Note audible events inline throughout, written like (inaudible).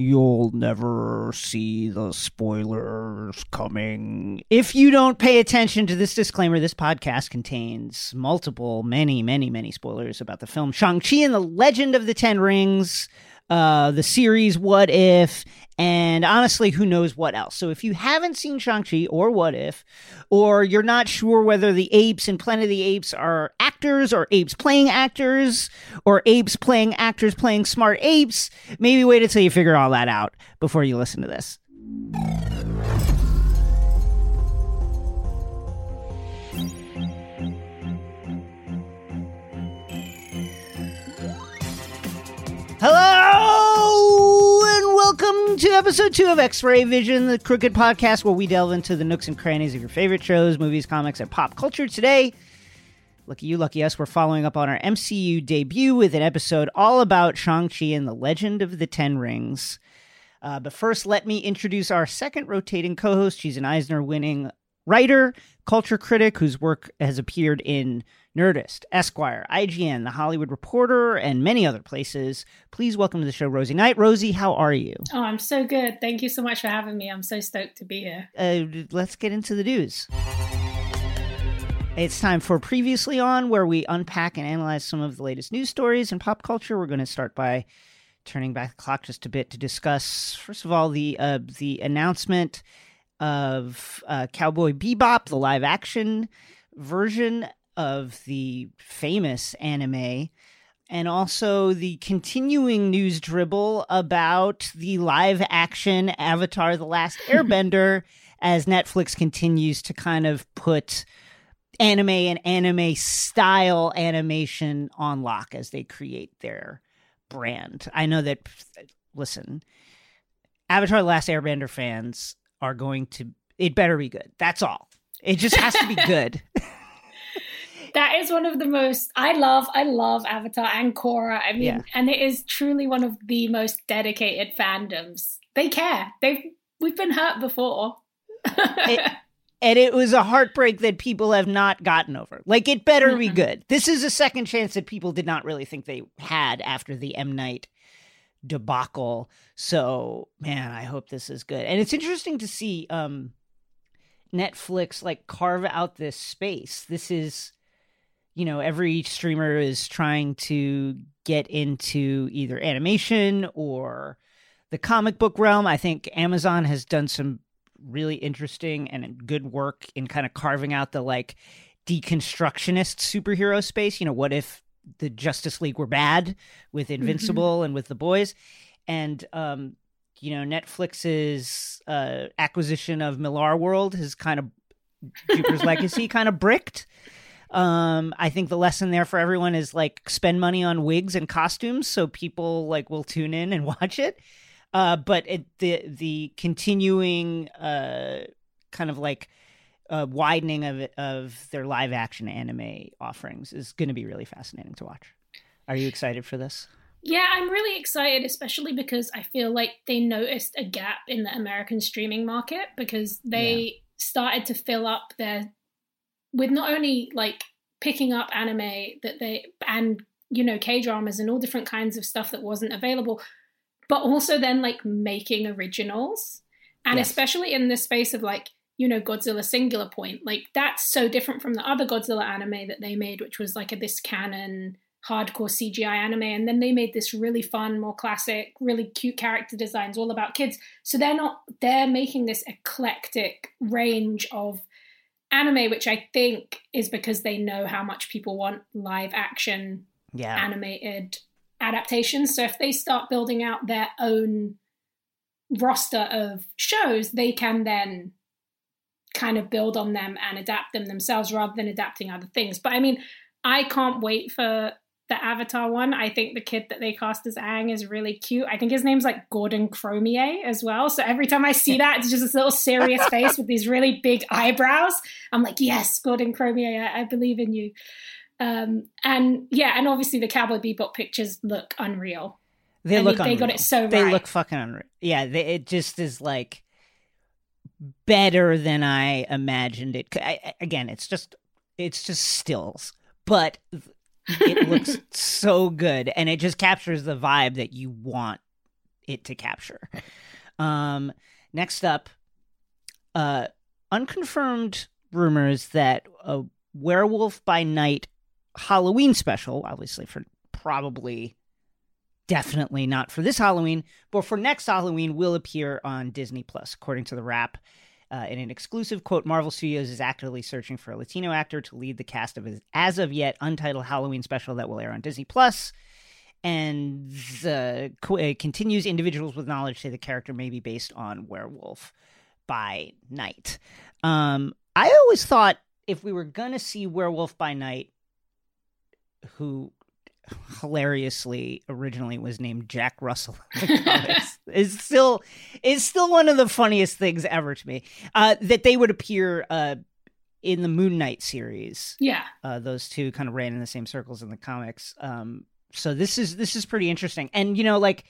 You'll never see the spoilers coming. If you don't pay attention to this disclaimer, this podcast contains multiple, many, many, many spoilers about the film Shang-Chi and the Legend of the Ten Rings, uh, the series What If, and honestly, who knows what else. So if you haven't seen Shang-Chi or What If, or you're not sure whether the apes in Planet of the Apes are actors or apes playing actors or apes playing actors playing smart apes, maybe wait until you figure all that out before you listen to this. Hello welcome to episode two of X Ray Vision, the Crooked Podcast, where we delve into the nooks and crannies of your favorite shows, movies, comics, and pop culture. Today, lucky you, lucky us, we're following up on our MCU debut with an episode all about Shang-Chi and the Legend of the Ten Rings. Uh, but first, let me introduce our second rotating co host. She's an Eisner winning writer, culture critic whose work has appeared in Nerdist, Esquire, IGN, The Hollywood Reporter, and many other places. Please welcome to the show Rosie Knight. Rosie, how are you? Oh, I'm so good. Thank you so much for having me. I'm so stoked to be here. Uh, let's get into the news. It's time for Previously On, where we unpack and analyze some of the latest news stories in pop culture. We're going to start by turning back the clock just a bit to discuss, first of all, the uh, the announcement of uh, Cowboy Bebop, the live action version of the famous anime, and also the continuing news dribble about the live action Avatar The Last (laughs) Airbender as Netflix continues to kind of put anime and anime style animation on lock as they create their brand. I know that, listen, Avatar The Last Airbender fans are going to, it better be good. That's all. It just has to be (laughs) good. That is one of the most I love. I love Avatar and Korra. I mean, yeah. and it is truly one of the most dedicated fandoms. They care. They we've been hurt before. it, (laughs) and it was a heartbreak that people have not gotten over. Like it better mm-hmm. be good. This is a second chance that people did not really think they had after the M Night debacle. So, man, I hope this is good. And it's interesting to see um Netflix like carve out this space. This is you know, every streamer is trying to get into either animation or the comic book realm. I think Amazon has done some really interesting and good work in kind of carving out the like deconstructionist superhero space. You know, what if the Justice League were bad with mm-hmm. Invincible mm-hmm. and with the boys? And um, you know, Netflix's uh, acquisition of Millarworld has kind of Jupiter's Legacy kind of bricked. Um, I think the lesson there for everyone is like spend money on wigs and costumes so people like will tune in and (laughs) watch it. Uh, but it, the the continuing uh, kind of like uh, widening of it, of their live action anime offerings is going to be really fascinating to watch. Are you excited for this? Yeah, I'm really excited, especially because I feel like they noticed a gap in the American streaming market because they yeah. started to fill up their with not only like picking up anime that they and you know K dramas and all different kinds of stuff that wasn't available, but also then like making originals, and yes. especially in the space of like you know Godzilla Singular Point, like that's so different from the other Godzilla anime that they made, which was like a, this canon hardcore CGI anime, and then they made this really fun, more classic, really cute character designs all about kids. So they're not they're making this eclectic range of anime, which I think is because they know how much people want live action yeah. animated adaptations. So if they start building out their own roster of shows, they can then kind of build on them and adapt them themselves rather than adapting other things. But I mean, I can't wait for the Avatar one. I think the kid that they cast as Aang is really cute. I think his name's like Gordon Cormier as well. So every time I see (laughs) that, it's just this little serious face with these really big eyebrows. I'm like, yes, Gordon Cormier, I, I believe in you. Um, and yeah, and obviously the Cowboy Bebop pictures look unreal. They I look mean, they got it so They right. look fucking unreal. Yeah, they, it just is like better than I imagined it. I- again, it's just it's just stills, but it looks so good, and it just captures the vibe that you want it to capture. Um, next up, uh, unconfirmed rumors that a Werewolf by Night Halloween special, obviously for probably definitely not for this Halloween, but for next Halloween will appear on Disney Plus, according to the Wrap. Uh, in an exclusive quote, Marvel Studios is actively searching for a Latino actor to lead the cast of his as of yet untitled Halloween special that will air on Disney Plus. And qu- it continues individuals with knowledge say the character may be based on Werewolf by Night. Um, I always thought if we were gonna see Werewolf by Night, who hilariously originally was named Jack Russell in the comics, is still is still one of the funniest things ever to me. Uh, that they would appear uh, in the Moon Knight series. yeah. Uh, those two kind of ran in the same circles in the comics. Um, so this is this is pretty interesting. And you know, like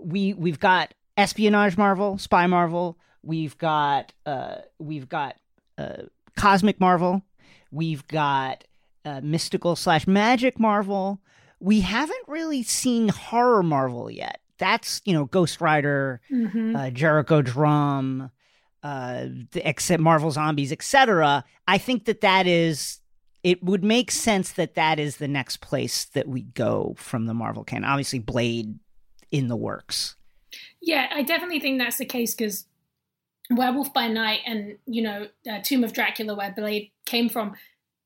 we we've got espionage Marvel, spy Marvel. We've got uh, we've got uh, cosmic Marvel. We've got uh, mystical slash magic Marvel. We haven't really seen horror Marvel yet. That's you know Ghost Rider, hmm uh, Jericho Drumm, uh, the except Marvel Zombies, etc. I think that that is. It would make sense that that is the next place that we go from the Marvel canon. Obviously, Blade in the works. Yeah, I definitely think that's the case because Werewolf by Night and you know uh, Tomb of Dracula, where Blade came from,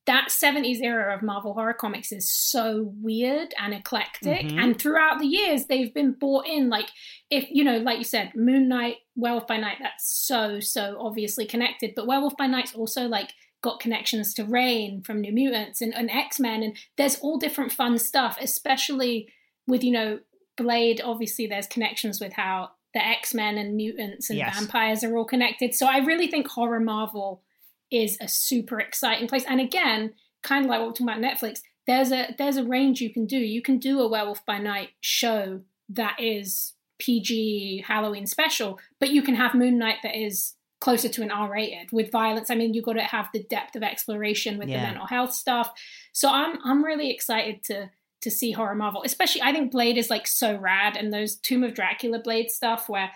that '70s era of Marvel horror comics is so weird and eclectic. Mhm. And throughout the years, they've been brought in. Like if you know, like you said, Moon Knight, Werewolf by Night, that's so so obviously connected. But Werewolf by Night's also like got connections to Rahne from New Mutants and, and X Men, and there's all different fun stuff, especially with you know Blade. Obviously, there's connections with how the X Men and mutants and Yes. vampires are all connected. So I really think horror Marvel is a super exciting place. And again, kind of like what we're talking about Netflix, there's a there's a range you can do. You can do a Werewolf by Night show that is PG Halloween special, but you can have Moon Knight that is closer to an R rated with violence. I mean, you've got to have the depth of exploration with Yeah. the mental health stuff. So I'm I'm really excited to to see horror Marvel. Especially I think Blade is like so rad and those Tomb of Dracula Blade stuff where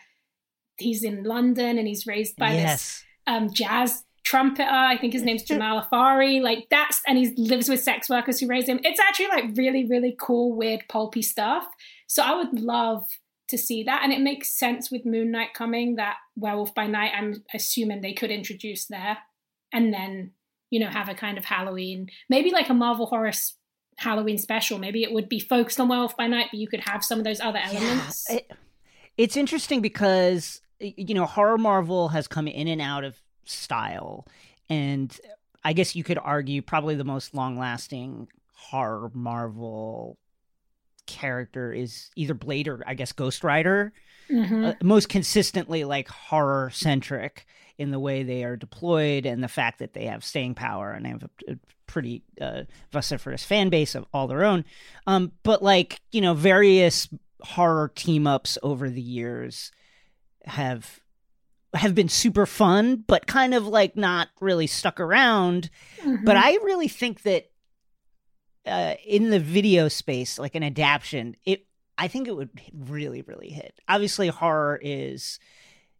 he's in London and he's raised by this um, jazz trumpeter. I think his name's Jamal Afari. Like that's and he lives with sex workers who raise him. It's actually like really, really cool, weird, pulpy stuff. So I would love to see that. And it makes sense with Moon Knight coming that Werewolf by Night, I'm assuming they could introduce there and then, you know, have a kind of Halloween, maybe like a Marvel horror s- Halloween special. Maybe it would be focused on Werewolf by Night, but you could have some of those other elements. Yeah, it- it's interesting because you know horror Marvel has come in and out of style, and I guess you could argue probably the most long-lasting horror Marvel character is either Blade or I guess Ghost Rider. Mhm. Uh, most consistently like horror centric in the way they are deployed and the fact that they have staying power and they have a, a pretty uh, vociferous fan base of all their own. Um, but like you know, various horror team ups over the years have have been super fun, but kind of like not really stuck around. Mhm. But I really think that uh, in the video space, like an adaptation, it I think it would really, really hit. Obviously, horror is,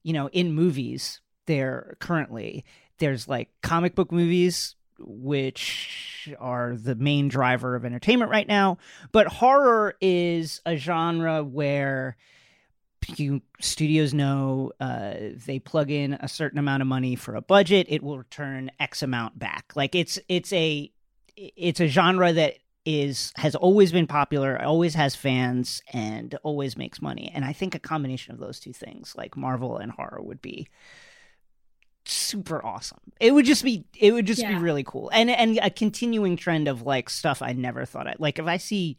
you know, in movies there currently there's like comic book movies which are the main driver of entertainment right now but horror is a genre where you, studios know uh, they plug in a certain amount of money for a budget it will return x amount back. Like it's it's a it's a genre that is has always been popular always has fans and always makes money. And i think a combination of those two things like marvel and horror would be super awesome. It would just be it would just be really cool. And and a continuing trend of like stuff i never thought i like if i see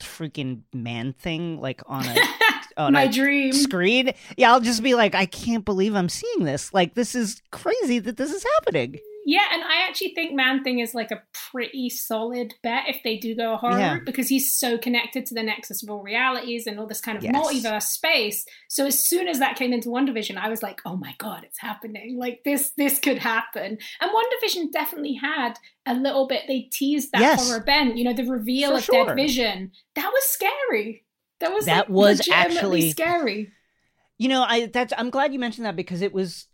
freaking man thing like on a (laughs) on My a dream. screen yeah i'll just be like i can't believe i'm seeing this like this is crazy that this is happening Yeah, and I actually think Man Thing is like a pretty solid bet if they do go a horror Yeah. route because he's so connected to the nexus of all realities and all this kind of Yes. multiverse space. So as soon as that came into WandaVision, I was like, "Oh my god, it's happening! Like this, this could happen." And One Division definitely had a little bit. They teased that Yes. horror bent. You know, the reveal For of sure. Dead Vision. That was scary. That was That like, was actually- scary. You know, I that's I'm glad you mentioned that because it was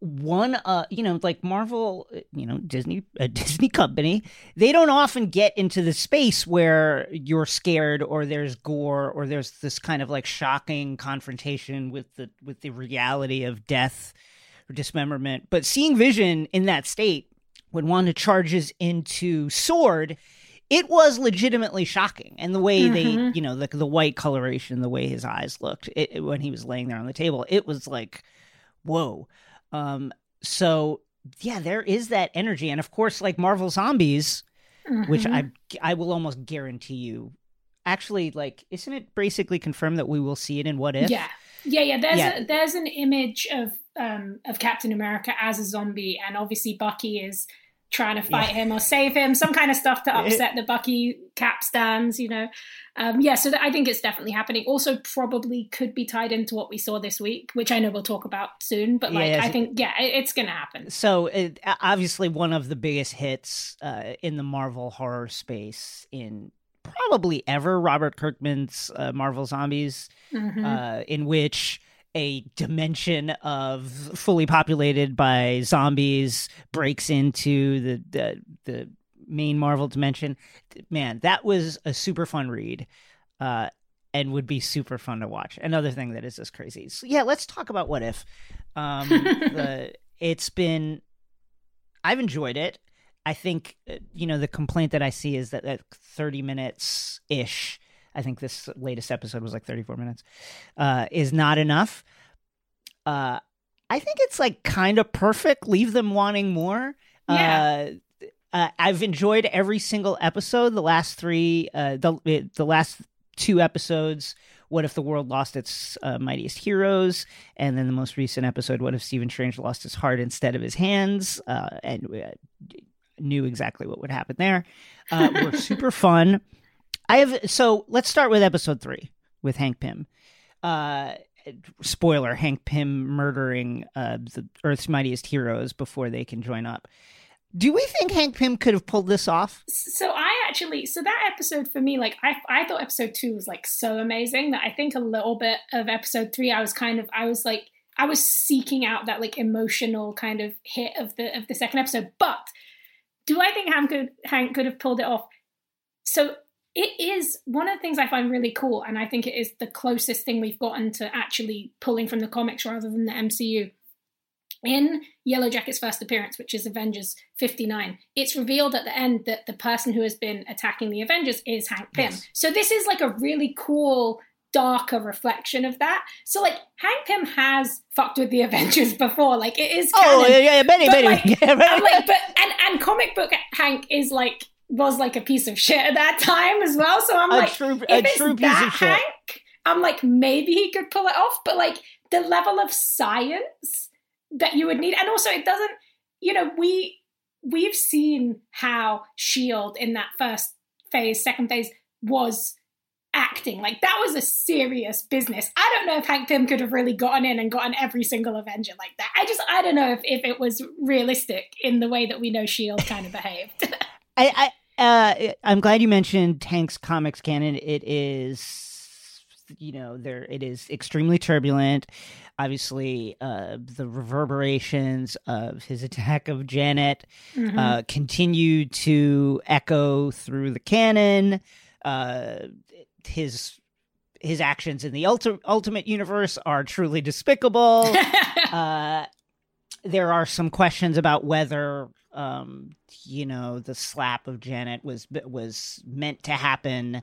one uh you know like Marvel uh, you know Disney a (laughs) Disney company they don't often get into the space where you're scared or there's gore or there's this kind of like shocking confrontation with the with the reality of death or dismemberment but seeing Vision in that state when Wanda charges into Sword it was legitimately shocking and the way they Mhm. you know the, the white coloration the way his eyes looked it, when he was laying there on the table it was like whoa um so yeah there is that energy and of course like marvel zombies which Mhm. i i will almost guarantee you actually like isn't it basically confirmed that we will see it in what if Yeah, yeah, yeah. There's Yeah. A, there's an image of um of Captain America as a zombie, and obviously Bucky is trying to fight Yeah. him or save him. Some kind of stuff to upset the Bucky Cap stands, you know. Um, yeah, so I think it's definitely happening. Also, probably could be tied into what we saw this week, which I know we'll talk about soon. But like, Yeah, I think yeah, it, it's gonna happen. so it, obviously one of the biggest hits uh, in the marvel horror space in probably ever robert kirkman's uh, marvel zombies Mhm. uh, in which a dimension of fully populated by zombies breaks into the the, the main Marvel dimension. Man, that was a super fun read, uh, and would be super fun to watch. Another thing that is just crazy. So yeah, let's talk about what if. Um, (laughs) the, it's been, I've enjoyed it. I think uh, you know the complaint that I see is that at 30 minutes ish. I think this latest episode was like 34 minutes. Uh, is not enough. Uh, I think it's like kind of perfect. Leave them wanting more. Yeah. Uh, uh, I've enjoyed every single episode. The last three, uh, the the last two episodes. What if the world lost its uh, mightiest heroes? And then the most recent episode. What if Stephen Strange lost his heart instead of his hands? Uh, and uh, knew exactly what would happen there. Uh, were super fun. I have so let's start with episode three with Hank Pym. Uh, spoiler: Hank Pym murdering uh, the Earth's mightiest heroes before they can join up. Do we think Hank Pym could have pulled this off? so I actually so that episode for me like I I thought episode 2 was like so amazing that I think a little bit of episode 3 I was kind of I was like I was seeking out that like emotional kind of hit of the of the second episode but do I think Hank could Hank could have pulled it off so it is one of the things I find really cool and I think it is the closest thing we've gotten to actually pulling from the comics rather than the MCU in Yellow Jacket's first appearance, which is Avengers 59, it's revealed at the end that the person who has been attacking the Avengers is Hank Pym. Yes. So this is like a really cool, darker reflection of that. So like Hank Pym has fucked with the Avengers (laughs) before. Like it is oh, canon. Oh yeah, yeah, many, But, many. like, (laughs) yeah, right. like, but and and comic book Hank is like was like a piece of shit at that time as well. So I'm a like, true, a if it's true piece that of shit. Hank, I'm like, maybe he could pull it off, but like the level of science that you would need, and also it doesn't, you know, we we've seen how Shield in that first phase, second phase was acting like that was a serious business. I don't know if Hank Pym could have really gotten in and gotten every single Avenger like that. I just I don't know if, if it was realistic in the way that we know Shield kind of behaved. (laughs) I, I uh, I'm glad you mentioned Hank's comics canon. It is, you know, there it is extremely turbulent. Obviously, uh, the reverberations of his attack of Janet Mhm. uh, continue to echo through the canon. Uh, his his actions in the ulti- ultimate universe are truly despicable. (laughs) uh, there are some questions about whether um, you know the slap of Janet was was meant to happen.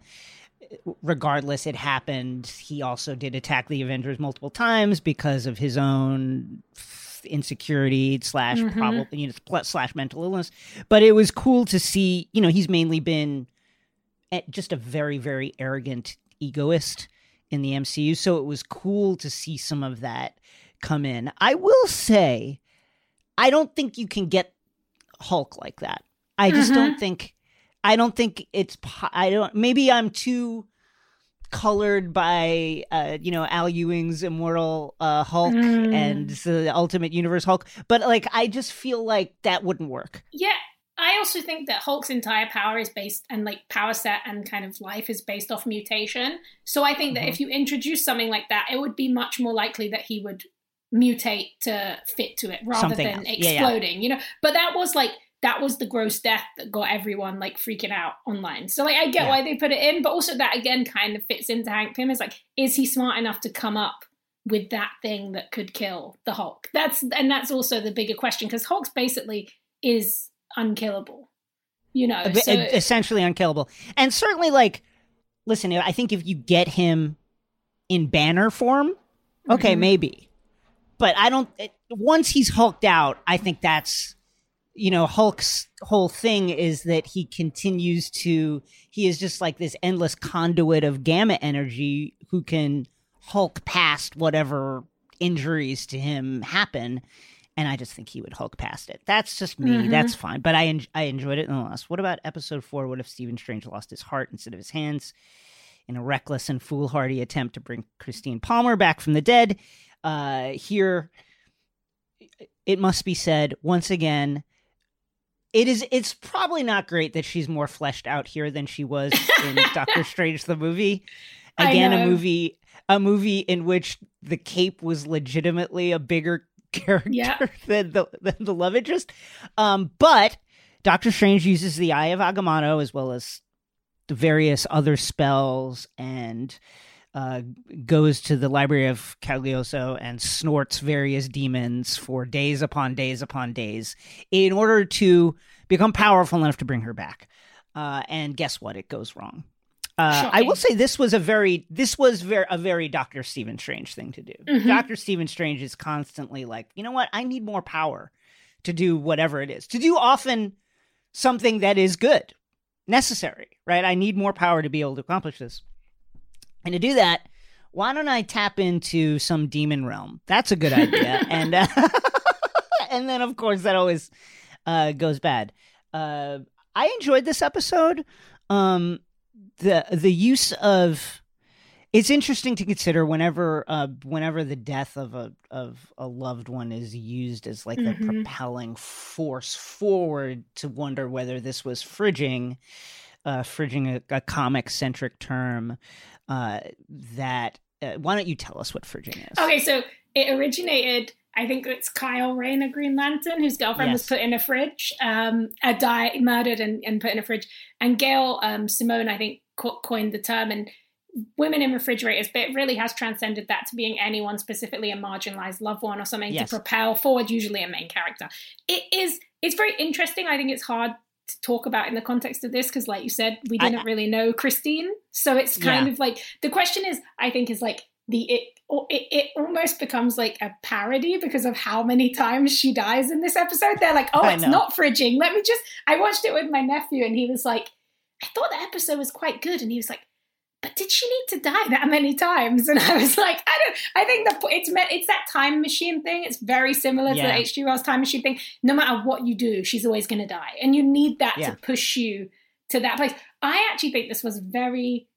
Regardless, it happened. He also did attack the Avengers multiple times because of his own insecurity slash Mhm. problem, you know, slash mental illness. But it was cool to see. You know, he's mainly been just a very, very arrogant egoist in the MCU. So it was cool to see some of that come in. I will say, I don't think you can get Hulk like that. I just Mhm. don't think. I don't think it's. I don't. Maybe I'm too colored by uh you know Al Ewing's Immortal uh Hulk Mm. and the Ultimate Universe Hulk, but like I just feel like that wouldn't work. Yeah, I also think that Hulk's entire power is based and like power set and kind of life is based off mutation. So I think that Mhm. if you introduce something like that, it would be much more likely that he would mutate to fit to it rather Something than else. Yeah, yeah. exploding. You know, but that was like that was the gross death that got everyone like freaking out online. So like I get Yeah. why they put it in, but also that again kind of fits into Hank Pym. Is like, is he smart enough to come up with that thing that could kill the Hulk? That's and that's also the bigger question because Hulk's basically is unkillable. You know, bit- so essentially unkillable. And certainly, like, listen, I think if you get him in banner form, okay, Mhm. maybe. But I don't. It, once he's hulked out, I think that's, you know, Hulk's whole thing is that he continues to. He is just like this endless conduit of gamma energy who can hulk past whatever injuries to him happen. And I just think he would hulk past it. That's just me. Mhm. That's fine. But I en- I enjoyed it nonetheless. What about episode four? What if Stephen Strange lost his heart instead of his hands? In a reckless and foolhardy attempt to bring Christine Palmer back from the dead. Uh, here, it must be said once again, it is. It's probably not great that she's more fleshed out here than she was in (laughs) Doctor Strange the movie. Again, a movie, a movie in which the cape was legitimately a bigger (laughs) character Yeah. than the than the love interest. Um, but Doctor Strange uses the Eye of Agamotto as well as the various other spells and uh, goes to the library of Cagliostro and snorts various demons for days upon days upon days in order to become powerful enough to bring her back. Uh, and guess what? It goes wrong. Uh, I will say this was a very this was very a very Doctor Stephen Strange thing to do. Mhm. Doctor Stephen Strange is constantly like, you know what? I need more power to do whatever it is. To do often something that is good, necessary, right? I need more power to be able to accomplish this. And to do that, why don't I tap into some demon realm? That's a good idea. (laughs) and uh, (laughs) and then of course that always uh, goes bad. Uh, I enjoyed this episode. Um, the the use of it's interesting to consider whenever uh, whenever the death of a of a loved one is used as like the Mhm. propelling force forward to wonder whether this was fridging uh, fridging a, a comic centric term uh, that uh, why don't you tell us what fridging is Okay, so it originated. I think it's Kyle Rayner, Green Lantern, whose girlfriend was put in a fridge, um, a die murdered and, and put in a fridge. And Gail um, Simone, I think, co- coined the term. And women in refrigerators, but it really has transcended that to being anyone, specifically a marginalized loved one or something, Yes. to propel forward, usually a main character. It is. It's very interesting. I think it's hard to talk about in the context of this because, like you said, we didn't really know Christine, so it's kind Yeah. of like the question is. I think is like the it, it it almost becomes like a parody because of how many times she dies in this episode. They're like, oh, it's not fridging. Let me just. I watched it with my nephew, and he was like, I thought the episode was quite good, and he was like. But did she need to die that many times? And I was like, I don't. I think the it's it's that time machine thing. It's very similar Yeah. to the H.G. Wells time machine thing. No matter what you do, she's always going to die, and you need that Yeah. to push you to that place. I actually think this was very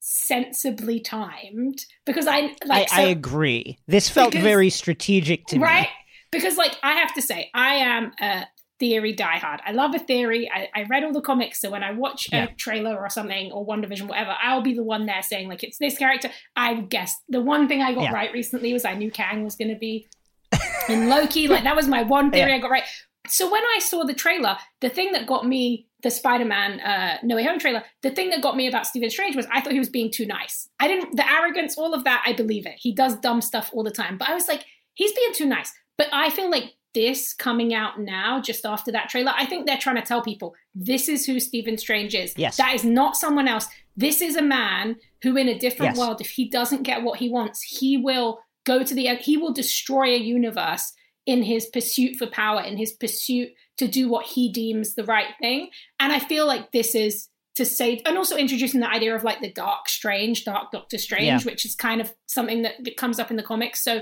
sensibly timed because I like I, I agree this felt Because- very strategic to right me right? because like I have to say I am a theory diehard. I love a theory. I, I read all the comics, so when I watch a Yeah. trailer or something or WandaVision, whatever, I'll be the one there saying like it's this character. I guess the one thing I got Yeah. right recently was I knew Kang was going to be (laughs) in Loki. Like that was my one theory I got right. So when I saw the trailer, the thing that got me the Spider-Man uh, No Way Home trailer, the thing that got me about Stephen Strange was I thought he was being too nice. I didn't the arrogance, all of that, I believe it. He does dumb stuff all the time, but I was like, he's being too nice. But I feel like this coming out now, just after that trailer, I think they're trying to tell people this is who Stephen Strange is. Yes. That is not someone else. This is a man who, in a different Yes. world, if he doesn't get what he wants, he will go to the he will destroy a universe in his pursuit for power, in his pursuit to do what he deems the right thing. And I feel like this is to save and also introducing the idea of like the dark strange, dark Doctor Strange, Yeah. which is kind of something that, that comes up in the comics. So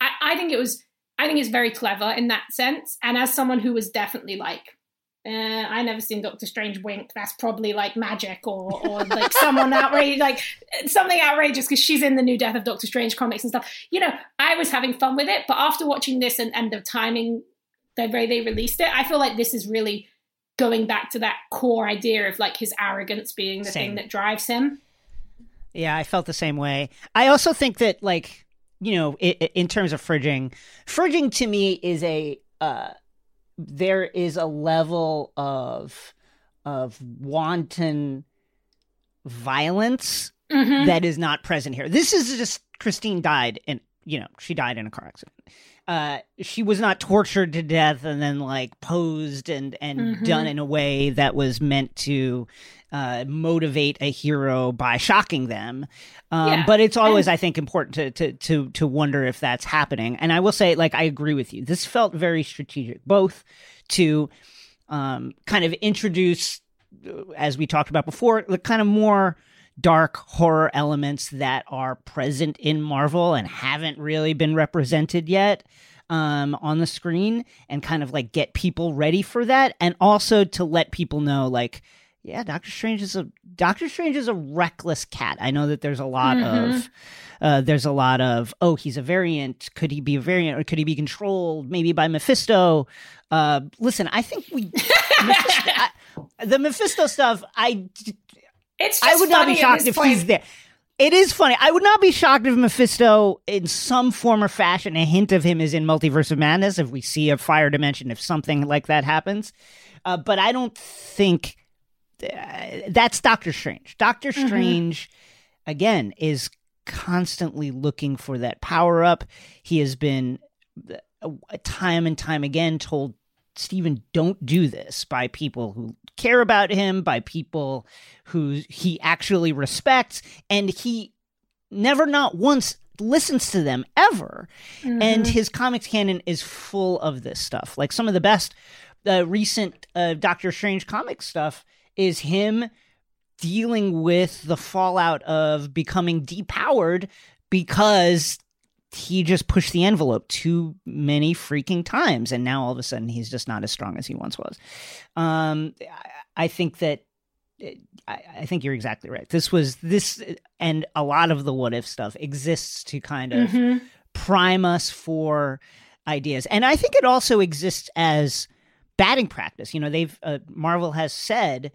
I, I think it was I think it's very clever in that sense. And as someone who was definitely like, uh, I never seen Doctor Strange wink. That's probably like magic or or like (laughs) someone outrageous, like something outrageous because she's in the new Death of Doctor Strange comics and stuff. You know, I was having fun with it, but after watching this and, and the timing, the way they released it, I feel like this is really going back to that core idea of like his arrogance being the Same. thing that drives him. Yeah, I felt the same way. I also think that, like, you know, i i- in terms of fridging, fridging to me is a uh, there is a level of of wanton violence Mhm. that is not present here. This is just Christine died and you know she died in a car accident. Uh, she was not tortured to death and then like posed and and Mhm. done in a way that was meant to uh, motivate a hero by shocking them. Um, Yeah, But it's always, I think, important to, to to to wonder if that's happening. And I will say, like, I agree with you. This felt very strategic, both to um, kind of introduce, uh, as we talked about before, the kind of more dark horror elements that are present in Marvel and haven't really been represented yet um, on the screen, and kind of like get people ready for that, and also to let people know, like, yeah, Doctor Strange is a Doctor Strange is a reckless cat. I know that there's a lot Mhm. of uh, there's a lot of oh he's a variant. Could he be a variant or could he be controlled maybe by Mephisto? Uh, listen, I think we (laughs) Mephisto, I, the Mephisto stuff. I It's just I would not be shocked if point. he's there. It is funny. I would not be shocked if Mephisto, in some form or fashion, a hint of him is in Multiverse of Madness. If we see a fire dimension, if something like that happens, uh, but I don't think that's Doctor Strange. Doctor Mhm. Strange, again, is constantly looking for that power up. He has been uh, time and time again told Stephen, don't do this by people who care about him, by people who he actually respects, and he never, not once, listens to them ever. And Mhm. his comics canon is full of this stuff. Like some of the best uh, recent uh, Doctor Strange comic stuff is him dealing with the fallout of becoming depowered because he just pushed the envelope too many freaking times and now all of a sudden he's just not as strong as he once was. Um i, I think that I, I think you're exactly right. This was this and a lot of the what if stuff exists to kind of Mhm. prime us for ideas. And i think it also exists as batting practice you know they've uh, marvel has said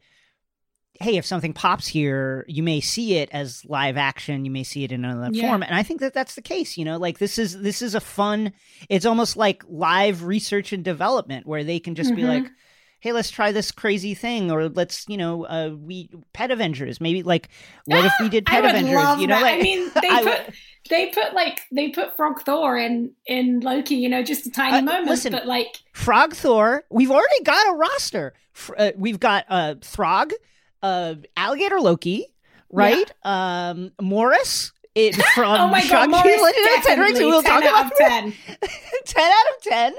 hey if something pops here you may see it as live action you may see it in another Yeah. form and i think that that's the case you know like this is this is a fun it's almost like live research and development where they can just be Mhm. like hey let's try this crazy thing or let's you know uh we pet avengers maybe like what if we did (gasps) pet avengers you know that. like (laughs) I mean, they put they put like they put Frog Thor in in Loki. You know, just a tiny Uh, moment, listen. but like Frog Thor. We've already got a roster. Uh, we've got uh, Throg, uh, Alligator Loki, right? Um, Morris. It, (laughs) from oh my god, Shang-Chi Morris Ten Rings, definitely we'll 10 talk out about of ten. (laughs) 10 out of 10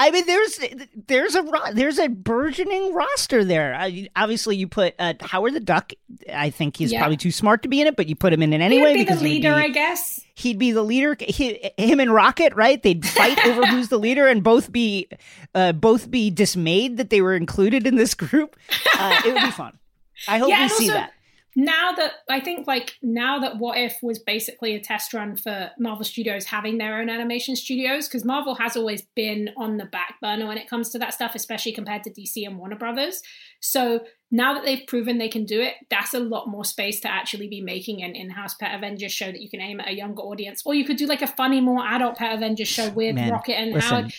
i mean there's there's a there's a burgeoning roster there. I, obviously you put uh, howard the duck i think he's Yeah. probably too smart to be in it but you put him in it anyway be the because he would leader, be- I guess. he'd be the leader. He, him and rocket right? They'd fight over (laughs) who's the leader and both be uh, both be dismayed that they were included in this group. Uh, it would be fun. I hope Yeah, we see also- that now that I think like now that What If was basically a test run for Marvel Studios having their own animation studios because Marvel has always been on the back burner when it comes to that stuff, especially compared to DC and Warner Brothers. So now that they've proven they can do it, that's a lot more space to actually be making an in-house Pet Avengers show that you can aim at a younger audience, or you could do like a funny, more adult Pet Avengers show with Man, Rocket and listen Howard,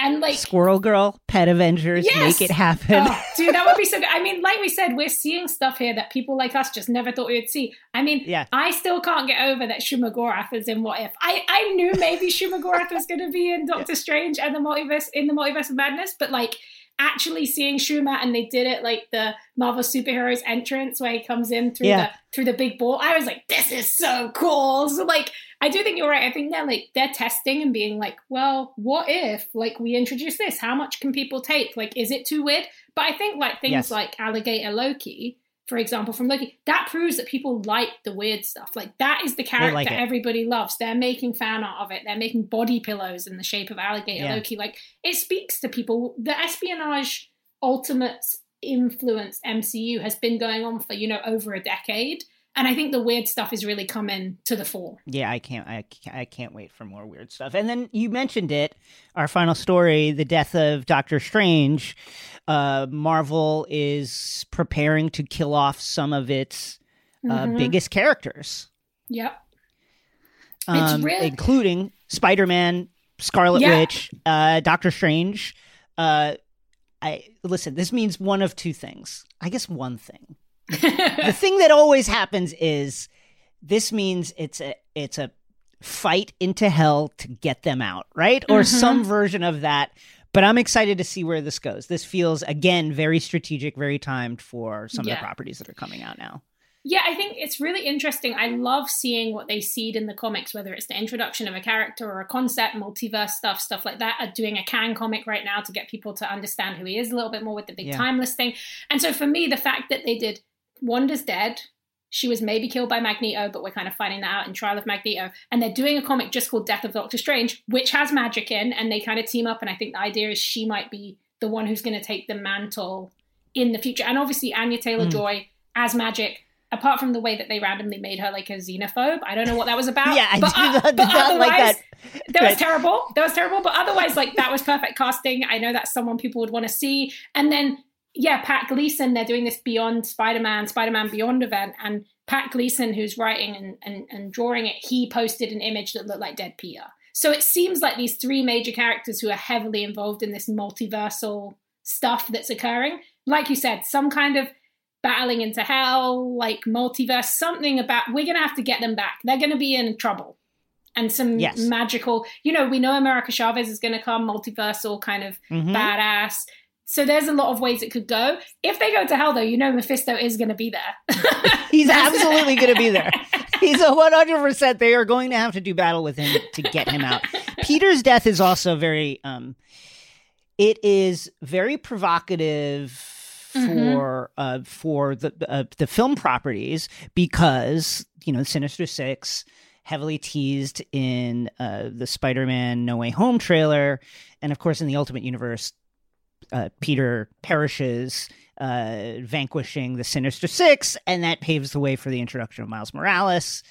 and like squirrel girl pet avengers Yes! make it happen Oh, dude, that would be so good. I mean, like we said, we're seeing stuff here that people like us just never thought we would see. I mean, Yeah. I still can't get over that Shumagorath is in What If. I, I knew maybe (laughs) Shumagorath was going to be in Doctor Strange and the multiverse in the Multiverse of Madness, but like actually seeing Shuma and they did it like the Marvel superheroes entrance where he comes in through Yeah. the through the big ball. I was like, this is so cool. So like I do think you're right. I think they're like they're testing and being like, well, what if like we introduce this? How much can people take? Like, is it too weird? But I think like things Yes. like Alligator Loki for example, from Loki, that proves that people like the weird stuff. Like that is the character like everybody loves. They're making fan art of it. They're making body pillows in the shape of alligator Yeah. Loki. Like it speaks to people. The espionage ultimate influence MCU has been going on for, you know, over a decade. And I think the weird stuff is really coming to the fore. Yeah, I can't, I can't, I can't wait for more weird stuff. And then you mentioned it, our final story, the death of Doctor Strange. Uh, Marvel is preparing to kill off some of its uh, Mhm. biggest characters, Yep. It's um, really- including Spider Man, Scarlet Yeah. Witch, uh, Doctor Strange. Uh, I listen. This means one of two things. I guess one thing. The thing that always happens is this means it's a it's a fight into hell to get them out, right? Or Mhm. some version of that. But I'm excited to see where this goes. This feels again very strategic, very timed for some of the properties that are coming out now. Yeah, I think it's really interesting. I love seeing what they seed in the comics, whether it's the introduction of a character or a concept, multiverse stuff, stuff like that. Are doing a Kang comic right now to get people to understand who he is a little bit more with the big Yeah. timeless thing. And so for me, the fact that they did Wanda's dead, she was maybe killed by Magneto, but we're kind of finding that out in Trial of Magneto. And they're doing a comic just called Death of Doctor Strange, which has magic in, and they kind of team up. And I think the idea is she might be the one who's going to take the mantle in the future. And obviously, Anya Taylor Hmm. Joy as magic. Apart from the way that they randomly made her like a xenophobe, I don't know what that was about. (laughs) Yeah, I but, uh, not- but not like otherwise, that. that was terrible. That was terrible. But otherwise, like that was perfect casting. I know that's someone people would want to see. And then, yeah, Pat Gleason. They're doing this Beyond Spider-Man, Spider-Man Beyond event, and Pat Gleason, who's writing and, and, and drawing it, he posted an image that looked like dead Peter. So it seems like these three major characters who are heavily involved in this multiversal stuff that's occurring, like you said, some kind of battling into hell, like multiverse, something about we're gonna have to get them back. They're gonna be in trouble. And some Yes. magical, you know, we know America Chavez is gonna come, multiversal kind of Mhm. badass. So there's a lot of ways it could go. If they go to hell though, you know Mephisto is gonna be there. (laughs) He's absolutely going to be there. He's a 100%. They are going to have to do battle with him to get him out. Peter's death is also very, um, it is very provocative Mhm. for uh, for the uh, the film properties because you know Sinister Six heavily teased in uh, the Spider-Man No Way Home trailer, and of course in the Ultimate Universe, uh, Peter perishes uh, vanquishing the Sinister Six, and that paves the way for the introduction of Miles Morales.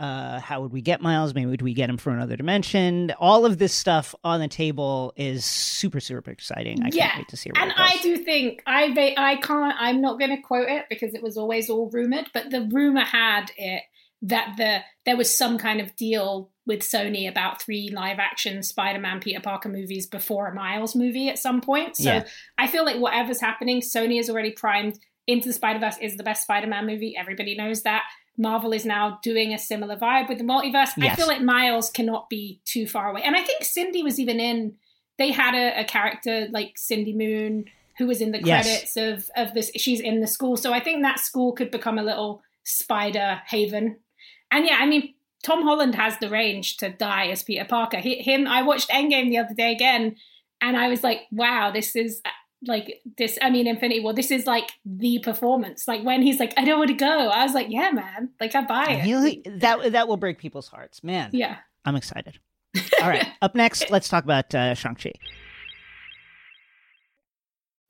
Uh, how would we get Miles? Maybe would we get him from another dimension? All of this stuff on the table is super, super exciting. I Yeah, can't wait to see and. I do think I I can't I'm not going to quote it because it was always all rumored, but the rumor had it that the there was some kind of deal with Sony about three live action Spider-Man Peter Parker movies before a Miles movie at some point. So Yeah. I feel like whatever's happening, Sony is already primed. Into the Spider-Verse is the best Spider-Man movie. Everybody knows that. Marvel is now doing a similar vibe with the multiverse. I feel like Miles cannot be too far away. And I think Cindy was even in they had a, a character like Cindy Moon who was in the Yes. credits of of this. She's in the school, so I think that school could become a little spider haven. And yeah, I mean, Tom Holland has the range to die as Peter Parker. He, him, I watched Endgame the other day again, and I was like, wow, this is uh, like this. I mean, Infinity War. This is like the performance. Like when he's like, I don't want to go. I was like, yeah, man. Like I buy it. Really? that that will break people's hearts, man. Yeah. I'm excited. All right, (laughs) up next, let's talk about uh, Shang Chi.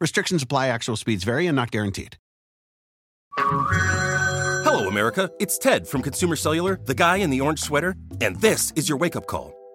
Restrictions apply, actual speeds vary and not guaranteed. Hello, America. It's Ted from Consumer Cellular, the guy in the orange sweater, and this is your wake up call.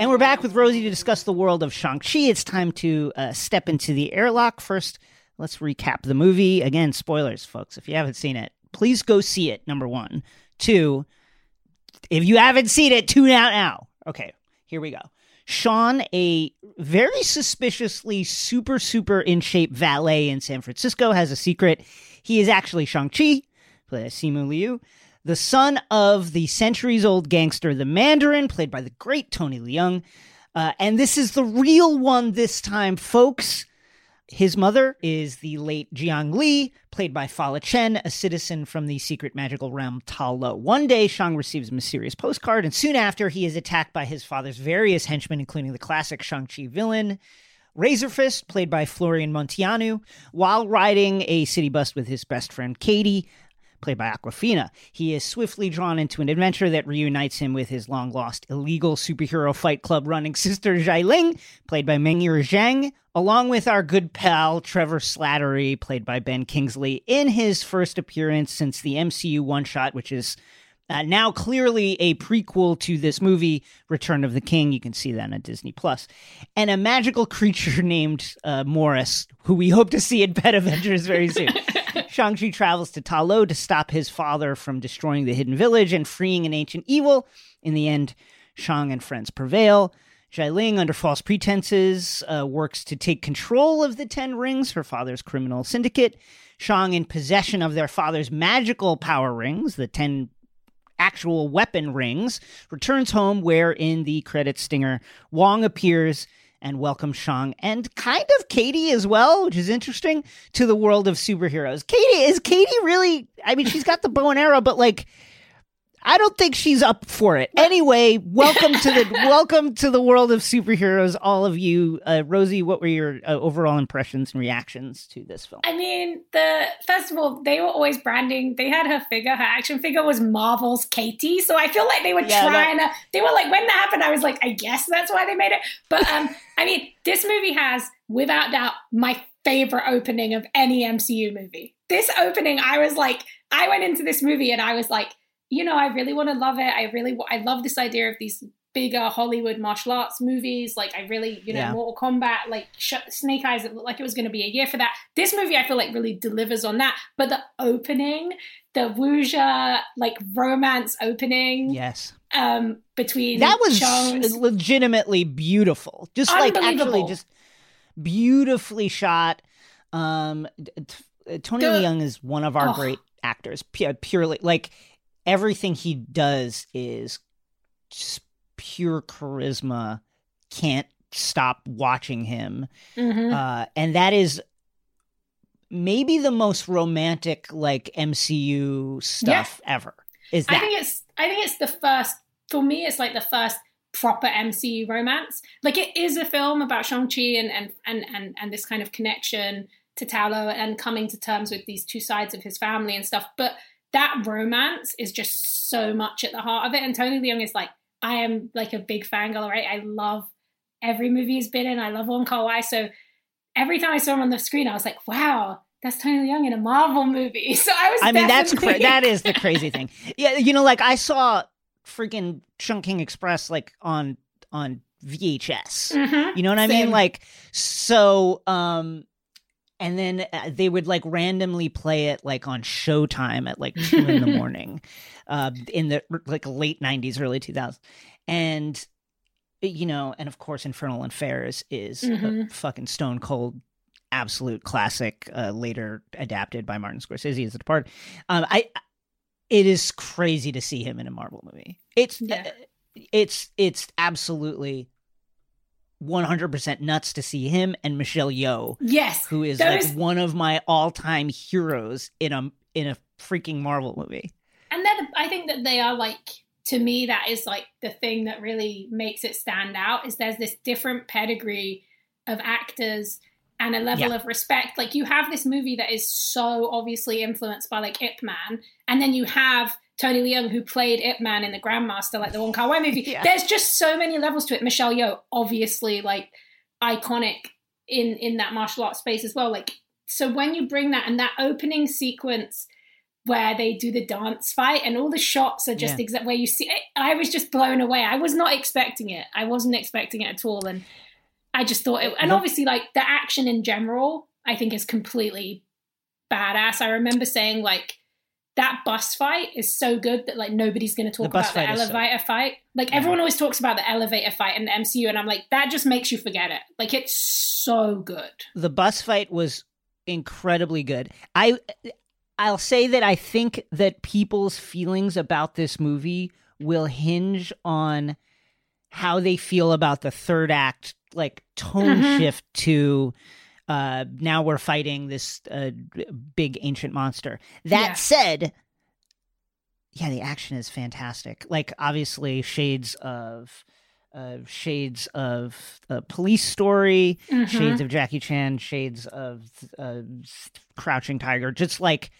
And we're back with Rosie to discuss the world of Shang-Chi. It's time to uh, step into the airlock. First, let's recap the movie. Again, spoilers, folks. If you haven't seen it, please go see it, number one. Two, if you haven't seen it, tune out now. Okay, here we go. Shaun, a very suspiciously super, super in shape valet in San Francisco, has a secret. He is actually Shang-Chi, played by Simu Liu the son of the centuries old gangster, the Mandarin, played by the great Tony Leung. Uh, and this is the real one this time, folks. His mother is the late Jiang Li, played by Fala Chen, a citizen from the secret magical realm Ta Lo. One day, Shang receives a mysterious postcard, and soon after, he is attacked by his father's various henchmen, including the classic Shang-Chi villain, Razor Fist, played by Florian Munteanu, while riding a city bus with his best friend Katie played by Awkwafina. He is swiftly drawn into an adventure that reunites him with his long lost illegal superhero fight club running sister Xialing, played by Meng'er Zhang, along with our good pal Trevor Slattery, played by Ben Kingsley, in his first appearance since the MCU one shot, which is uh, now clearly a prequel to this movie, Return of the King. You can see that on Disney Plus, and a magical creature (laughs) named uh, Morris, who we hope to see in Pet Adventures very soon. (laughs) Shang-Chi travels to Ta Lo to stop his father from destroying the hidden village and freeing an ancient evil. In the end, Shang and friends prevail. Xialing, under false pretenses, uh, works to take control of the Ten Rings, her father's criminal syndicate. Shang, in possession of their father's magical power rings, the Ten actual weapon rings, returns home where, in the credit stinger, Wong appears and welcomes Shang and kind of Katie as well, which is interesting to the world of superheroes. Katie is Katie really? I mean, she's got the bow and arrow, but like I don't think she's up for it. Anyway, (laughs) welcome to the welcome to the world of superheroes, all of you. Uh, Rosie, what were your uh, overall impressions and reactions to this film? I mean, the first of all, they were always branding. They had her figure, her action figure was Marvel's Katie, so I feel like they were yeah, trying that- to. They were like, when that happened, I was like, I guess that's why they made it. But um, (laughs) I mean, this movie has, without doubt, my favorite opening of any MCU movie. This opening, I was like, I went into this movie and I was like you know, I really want to love it. I really, I love this idea of these bigger Hollywood martial arts movies. Like, I really, you know, yeah. Mortal Kombat, like Snake Eyes, it looked like it was going to be a year for that. This movie, I feel like, really delivers on that. But the opening, the wuxia, like romance opening. Yes. Um, between that was legitimately beautiful. Just like actually, just beautifully shot. Um, Tony the, Leung is one of our oh. great actors. Purely like everything he does is just pure charisma. Can't stop watching him. Mm-hmm. Uh, and that is maybe the most romantic like MCU stuff yeah. ever. Is that? I think it's I think it's the first for me it's like the first proper MCU romance. Like it is a film about Shang-Chi and and and and, and this kind of connection to Ta Lo and coming to terms with these two sides of his family and stuff. But that romance is just so much at the heart of it. And Tony Leung is like, I am like a big fangirl, right? I love every movie he's been in. I love Wong Kar Wai. So every time I saw him on the screen, I was like, wow, that's Tony Leung in a Marvel movie. (laughs) So I was. I mean, that's cra- that is the crazy thing. Yeah, you know, like I saw freaking Chungking Express like on on VHS. Mm-hmm. You know what I Same. mean? Like so. um and then uh, they would like randomly play it like on Showtime at like two in the (laughs) morning, uh, in the like late '90s, early 2000s, and you know, and of course, Infernal Affairs is mm-hmm. a fucking stone cold, absolute classic. Uh, later adapted by Martin Scorsese as a part. Um, I, it is crazy to see him in a Marvel movie. It's, yeah. Uh, it's, it's absolutely 100% nuts to see him and Michelle Yeoh. Yes. Who is like one of my all-time heroes in a in a freaking Marvel movie. And then I think that they are like to me that is like the thing that really makes it stand out is there's this different pedigree of actors and a level yeah. of respect. Like you have this movie that is so obviously influenced by like Ip Man, and then you have Tony Leung, who played Ip Man in the Grandmaster, like the Wong Kar Wai movie. (laughs) yeah. There's just so many levels to it. Michelle Yeoh, obviously, like iconic in in that martial arts space as well. Like so, when you bring that and that opening sequence where they do the dance fight and all the shots are just Yeah. exact where you see it. I was just blown away. I was not expecting it. I wasn't expecting it at all. And I just thought it, and obviously like the action in general, I think is completely badass. I remember saying like that bus fight is so good that like nobody's going to talk The about the is so elevator fight. Like everyone always talks about the elevator fight in the MCU, and I'm like, that just makes you forget it. Like it's so good. the bus fight was incredibly good. I I'll say that I think that people's feelings about this movie will hinge on how they feel about the third act like tone Mhm. shift to uh now we're fighting this uh, big ancient monster. That Yeah. said, yeah, the action is fantastic. Like obviously shades of uh, shades of uh, police story, Mhm. shades of Jackie Chan, shades of uh, Crouching Tiger, just like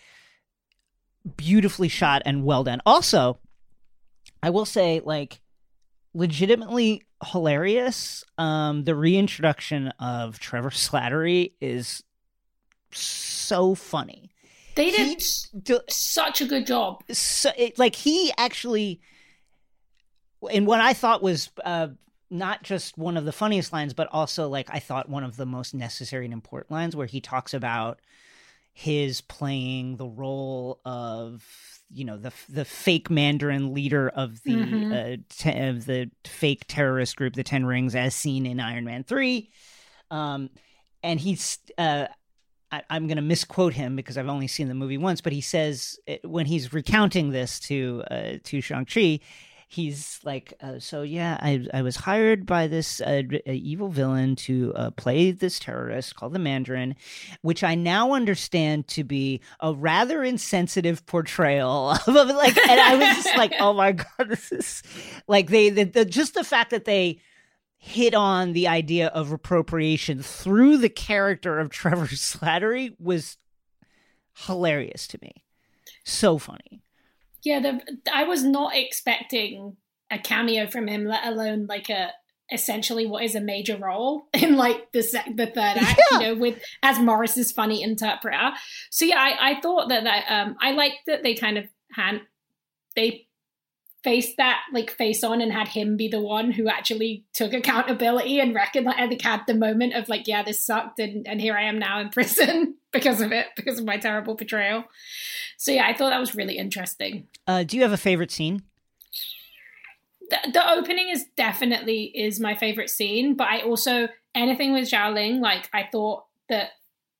beautifully shot and well done. Also, I will say, like, legitimately hilarious. Um, the reintroduction of Trevor Slattery is so funny. They did d- such a good job. so it, like he actually in what i thought was uh not just one of the funniest lines but also like i thought one of the most necessary and important lines where he talks about his playing the role of you know the the fake mandarin leader of the Mhm. uh, te- of the fake terrorist group the 10 rings as seen in iron man 3 um and he's uh I, I'm going to misquote him because I've only seen the movie once, but he says uh, when he's recounting this to uh, to Shang Chi, he's like, uh, "So yeah, I I was hired by this uh, uh, evil villain to uh, play this terrorist called the Mandarin, which I now understand to be a rather insensitive portrayal (laughs) of like." And I was just like, "Oh my god, this is like they the, the just the fact that they." hit on the idea of appropriation through the character of Trevor (laughs) Slattery was hilarious to me. So funny. Yeah, the, I was not expecting a cameo from him, let alone like a essentially what is a major role (laughs) in like the sec- the third act, Yeah. you know, with as Morris's funny interpreter. So yeah, I, I thought that that um I liked that they kind of had they faced that like face on and had him be the one who actually took accountability and recognized I think had the moment of like, yeah, this sucked and, and here I am now in (laughs) prison because of it, because of my terrible portrayal. So yeah, I thought that was really interesting. Uh, do you have a favorite scene? the, the opening is definitely is my favorite scene but i also anything with Xialing like i thought that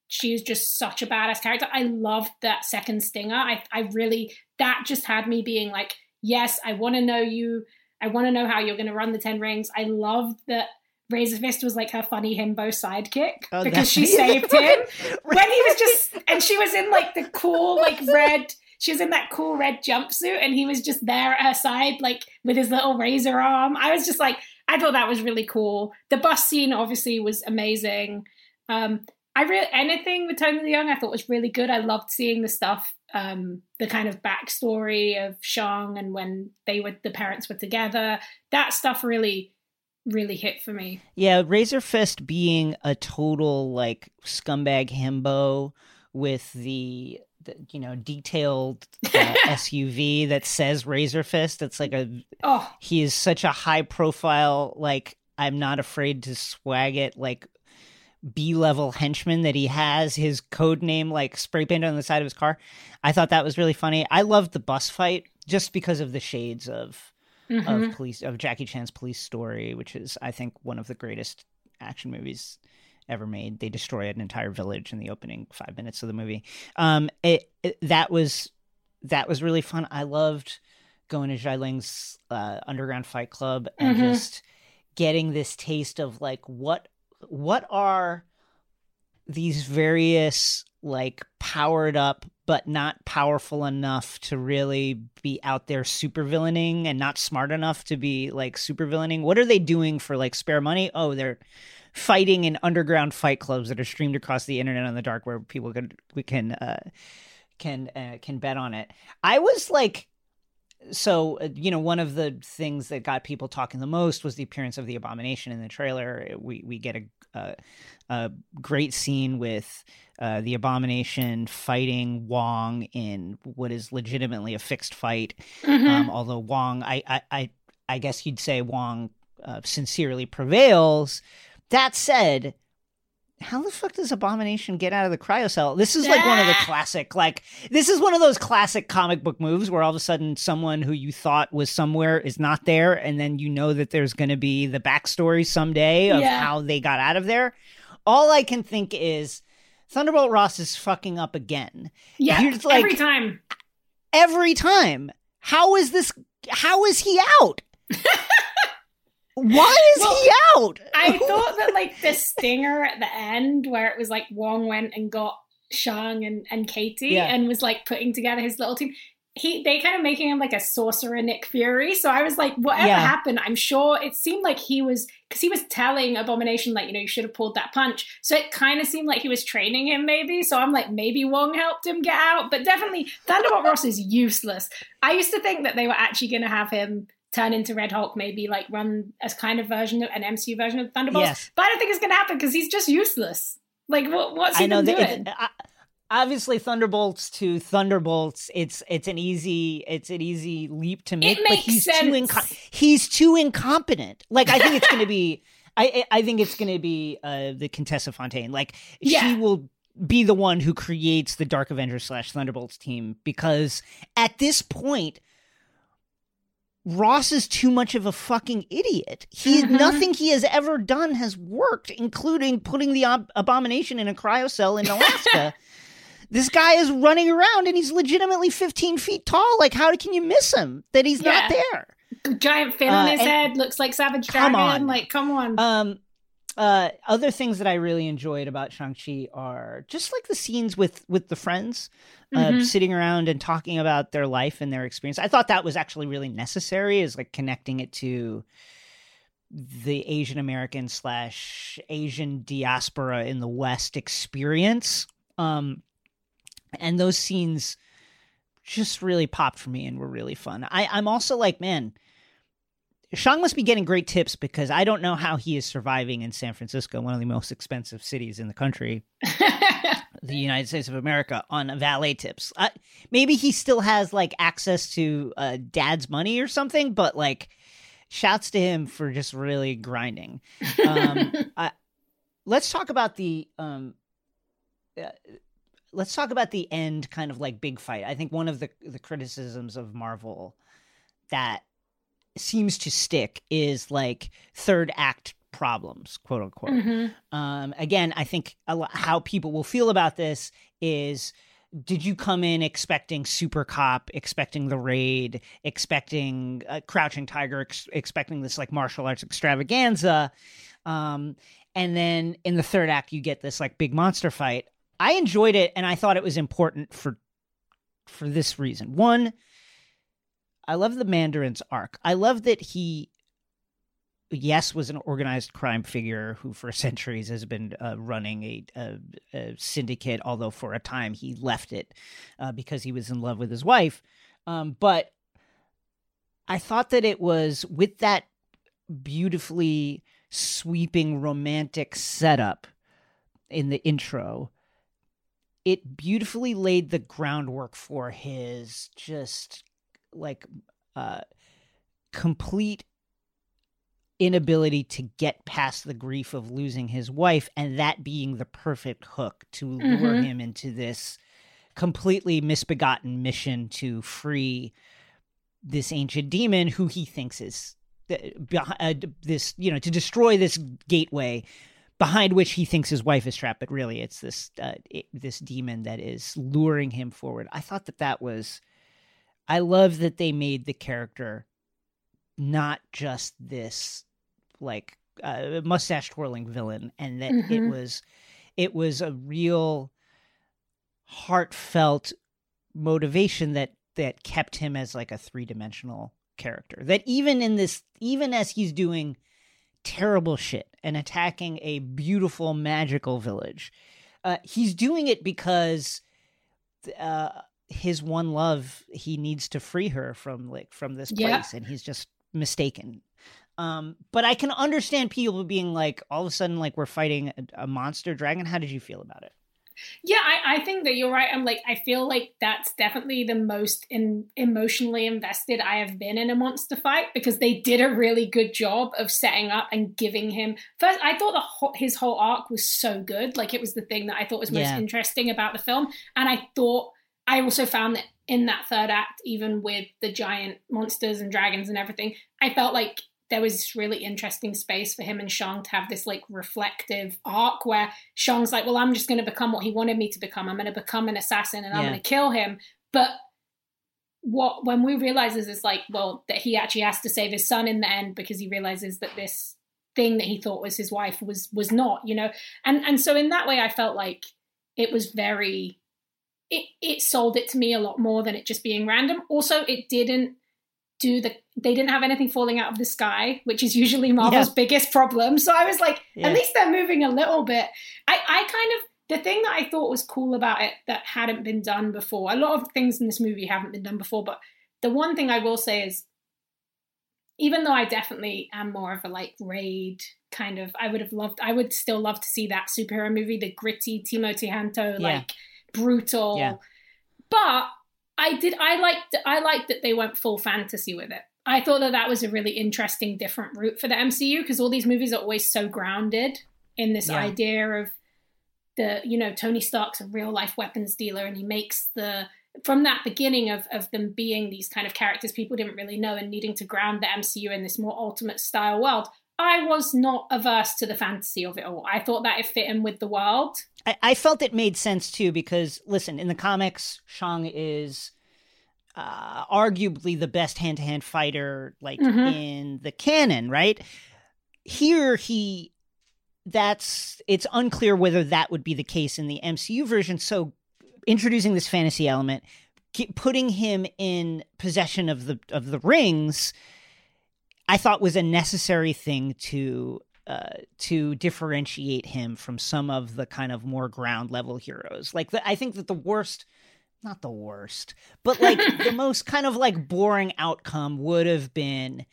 she was just such a badass character i loved that second stinger i i really that just had me being like yes i want to know you i want to know how you're going to run the 10 rings. I love that Razor Fist was like her funny himbo sidekick Oh, because she (laughs) saved him. When he was just and she was in like the cool like red she was in that cool red jumpsuit and he was just there at her side like with his little razor arm. I was just like i thought that was really cool. The bus scene obviously was amazing. Um i really anything with tony the Leung i thought was really good. I loved seeing the stuff um the kind of backstory of shang and when they were the parents were together that stuff really really hit for me Yeah, Razor Fist being a total like scumbag himbo with the, the you know detailed uh, (laughs) SUV that says Razor Fist. It's like a oh he is such a high profile like I'm not afraid to swag it like B level henchman that he has his code name like spray painted on the side of his car. I thought that was really funny. I loved the bus fight just because of the shades of mhm. of police of Jackie Chan's police story, which is I think one of the greatest action movies ever made. They destroy an entire village in the opening five minutes of the movie. Um, it, it that was that was really fun. I loved going to Xialing's uh, underground fight club and Mhm. just getting this taste of like what what are these various like powered up but not powerful enough to really be out there super villaining and not smart enough to be like super villaining what are they doing for like spare money? Oh they're fighting in underground fight clubs that are streamed across the internet on the dark where people can we can uh can uh, can bet on it. I was like so uh, you know one of the things that got people talking the most was the appearance of the abomination in the trailer. We we get a a, a great scene with uh, the abomination fighting wong in what is legitimately a fixed fight. Mhm. um, although wong i i i, I guess you'd say wong uh, sincerely prevails. That said how the fuck does Abomination get out of the cryocell? This is like one of the Ah. classic, like this is one of those classic comic book moves where all of a sudden someone who you thought was somewhere is not there, and then you know that there's going to be the backstory someday of Yeah. how they got out of there. All I can think is Thunderbolt Ross is fucking up again yeah, like- every time. every time. How is this? How is he out? (laughs) Why is Well, he out? I thought that like the stinger at the end, where it was like Wong went and got Shang and, and Katie Yeah. and was like putting together his little team. He they kind of making him like a sorcerer Nick Fury. So I was like, whatever Yeah. happened, I'm sure it seemed like he was because he was telling Abomination like you know you should have pulled that punch. So it kind of seemed like he was training him maybe. So I'm like maybe Wong helped him get out, but definitely Thunderbolt Ross is useless. I used to think that they were actually going to have him turn into Red Hulk, maybe like run as kind of version of an MCU version of Thunderbolts. Yes. But I don't think it's going to happen because he's just useless. Like, what, what's he I know doing? uh, obviously Thunderbolts to Thunderbolts. It's it's an easy it's an easy leap to make, but makes he's too inco- he's too incompetent. Like I think it's going to be (laughs) I I I think it's going to be uh, the Contessa Fontaine. Like Yeah. she will be the one who creates the Dark Avengers slash Thunderbolts team because at this point. Ross is too much of a fucking idiot. He Mhm. nothing he has ever done has worked, including putting the ab- abomination in a cryocell in Alaska. (laughs) this guy is running around and he's legitimately 15 feet tall. Like, how can you miss him that he's not there? Giant fin on Uh, his head, looks like Savage Come Dragon. on. Like, come on. Um, uh, other things that I really enjoyed about Shang Chi are just like the scenes with with the friends, uh, Mhm. sitting around and talking about their life and their experience. I thought that was actually really necessary, is like connecting it to the Asian American slash Asian diaspora in the West experience. Um, and those scenes just really popped for me and were really fun. I, I'm also like, man, Shang must be getting great tips because I don't know how he is surviving in San Francisco, one of the most expensive cities in the country, (laughs) the United States of America, on valet tips. I, maybe he still has like access to uh, dad's money or something, but like, shouts to him for just really grinding. Um, (laughs) I, let's talk about the um, uh, let's talk about the end kind of like big fight. I think one of the the criticisms of Marvel that seems to stick is like third act problems, quote unquote. Mhm. Um, again, I think a lo- how people will feel about this is did you come in expecting Super Cop, expecting the raid, expecting uh, Crouching Tiger, ex- expecting this like martial arts extravaganza? Um, and then in the third act, you get this like big monster fight. I enjoyed it, and I thought it was important for for this reason. One, I love the Mandarin's arc. I love that he yes, was an organized crime figure who for (laughs) centuries has been uh, running a, a, a syndicate, although for a time he left it uh, because he was in love with his wife. Um, but I thought that it was with that beautifully sweeping romantic setup in the intro, it beautifully laid the groundwork for his just like uh complete inability to get past the grief of losing his wife and that being the perfect hook to lure Mhm. him into this completely misbegotten mission to free this ancient demon who he thinks is uh, this you know to destroy this gateway behind which he thinks his wife is trapped but really it's this uh, it, this demon that is luring him forward i thought that that was i love that they made the character not just this like uh, mustache twirling villain and that it Mhm. was it was a real heartfelt motivation that that kept him as like a three-dimensional character that even in this even as he's doing terrible shit and attacking a beautiful magical village uh, he's doing it because uh, his one love. He needs to free her from like from this place, Yeah. and he's just mistaken. Um, but I can understand people being like, all of a sudden, like we're fighting a, a monster dragon. How did you feel about it? Yeah, I, I think that you're right. I'm like, I feel like that's definitely the most in, emotionally invested I have been in a monster fight because they did a really good job of setting up and giving him. First, I thought the whole, his whole arc was so good. Like, it was the thing that I thought was most Yeah. interesting about the film. And I thought, I also found that in that third act, even with the giant monsters and dragons and everything, I felt like there was this really interesting space for him and Shang to have this like reflective arc where Shang's like, well, I'm just going to become what he wanted me to become. I'm going to become an assassin and I'm Yeah. going to kill him. But what when we realizes is like, well, that he actually has to save his son in the end because he realizes that this thing that he thought was his wife was was not, you know. And and so in that way, I felt like it was very. It, it sold it to me a lot more than it just being random. Also, it didn't do the they didn't have anything falling out of the sky, which is usually Marvel's Yeah. biggest problem. So I was like, Yeah. at least they're moving a little bit. I, I kind of the thing that I thought was cool about it that hadn't been done before. A lot of things in this movie haven't been done before, but the one thing I will say is even though I definitely am more of a like raid kind of I would have loved I would still love to see that superhero movie, the gritty Timo Tjahjanto, Yeah. like brutal. Yeah. But I did I liked I liked that they went full fantasy with it. I thought that that was a really interesting different route for the MCU because all these movies are always so grounded in this Yeah. idea of the you know Tony Stark's a real life weapons dealer and he makes the from that beginning of of them being these kind of characters people didn't really know and needing to ground the MCU in this more ultimate style world. I was not averse to the fantasy of it all. I thought that it fit in with the world. I, I felt it made sense too because listen, in the comics, Shang is uh, arguably the best hand to hand fighter, like Mhm. in the canon, right? Here, he that's it's unclear whether that would be the case in the MCU version. So, introducing this fantasy element, putting him in possession of the of the rings, I thought was a necessary thing to uh, to differentiate him from some of the kind of more ground level heroes. Like the, I think that the worst, not the worst, but like (laughs) the most kind of like boring outcome would have been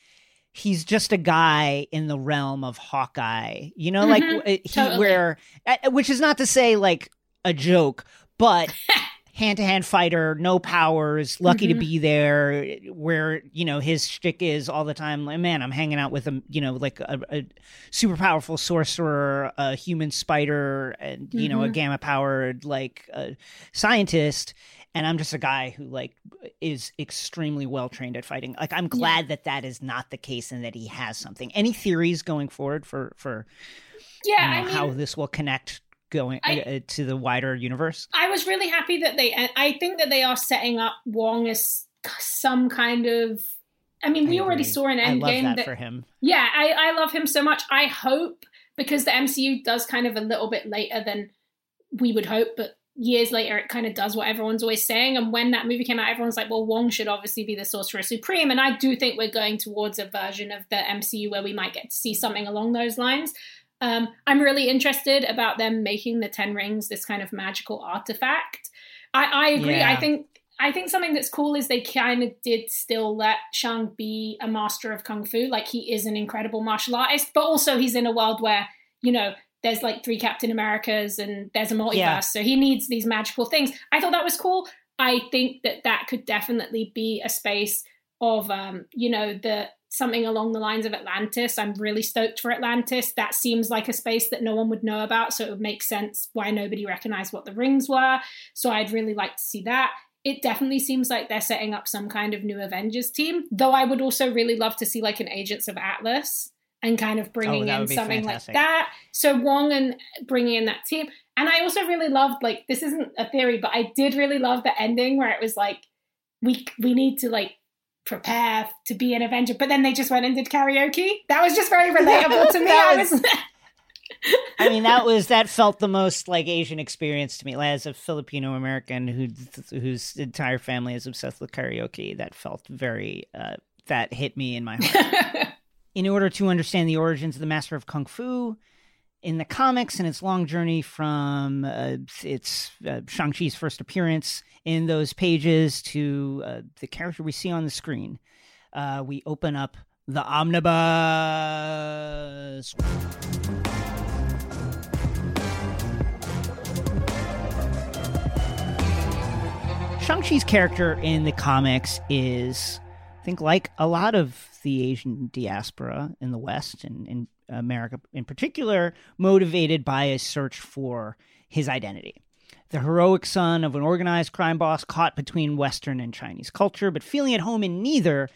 he's just a guy in the realm of Hawkeye. You know, like Mhm, w- he totally. where uh, which is not to say like a joke, but (laughs) hand to hand fighter, no powers, lucky to Mhm. be there. Where you know his shtick is all the time, like man, I'm hanging out with a you know like a, a super powerful sorcerer, a human spider, and you know a Mhm. gamma powered like uh, scientist. And I'm just a guy who like is extremely well trained at fighting. Like I'm glad that that is not the case and that he has something. Any theories going forward for for Yeah, you know, I mean, how this will connect going I- uh, to the wider universe? I was really happy that they. I think that they are setting up Wong as some kind of. I mean, we I already saw in I love Endgame that, that. for him. yeah, I, I love him so much. I hope because the MCU does kind of a little bit later than we would hope, but years later it kind of does what everyone's always saying. And when that movie came out, everyone's like, "Well, Wong should obviously be the Sorcerer Supreme." And I do think we're going towards a version of the MCU where we might get to see something along those lines. Um, I'm really interested about them making the Ten Rings this kind of magical artifact. I, I agree. Yeah. I think I think something that's cool is they kind of did still let Shang be a master of kung fu. Like he is an incredible martial artist, but also he's in a world where you know there's like three Captain Americas and there's a multiverse, Yeah. so he needs these magical things. I thought that was cool. I think that that could definitely be a space of um, you know the something along the lines of Atlantis. I'm really stoked for Atlantis. That seems like a space that no one would know about, so it would make sense why nobody recognized what the rings were. So I'd really like to see that. It definitely seems like they're setting up some kind of new Avengers team, though I would also really love to see like an Agents of Atlas and kind of bringing Oh, in something fantastic. like that. So Wong and bringing in that team. And I also really loved like this isn't a theory, but I did really love the ending where it was like we we need to like prepare to be an Avenger, but then they just went and did karaoke. That was just very relatable to (laughs) me. I was- was (laughs) I mean, that was that felt the most like Asian experience to me. As a Filipino American who whose entire family is obsessed with karaoke, that felt very uh, that hit me in my heart. (laughs) in order to understand the origins of the Master of Kung Fu, in the comics and its long journey from uh, its uh, Shang-Chi's first appearance in those pages to uh, the character we see on the screen, uh, we open up the omnibus. Shang-Chi's character in the comics is, I think, like a lot of the Asian diaspora in the West and in America in particular, motivated by a search for his identity. The heroic son of an organized crime boss caught between Western and Chinese culture, but feeling at home in neither,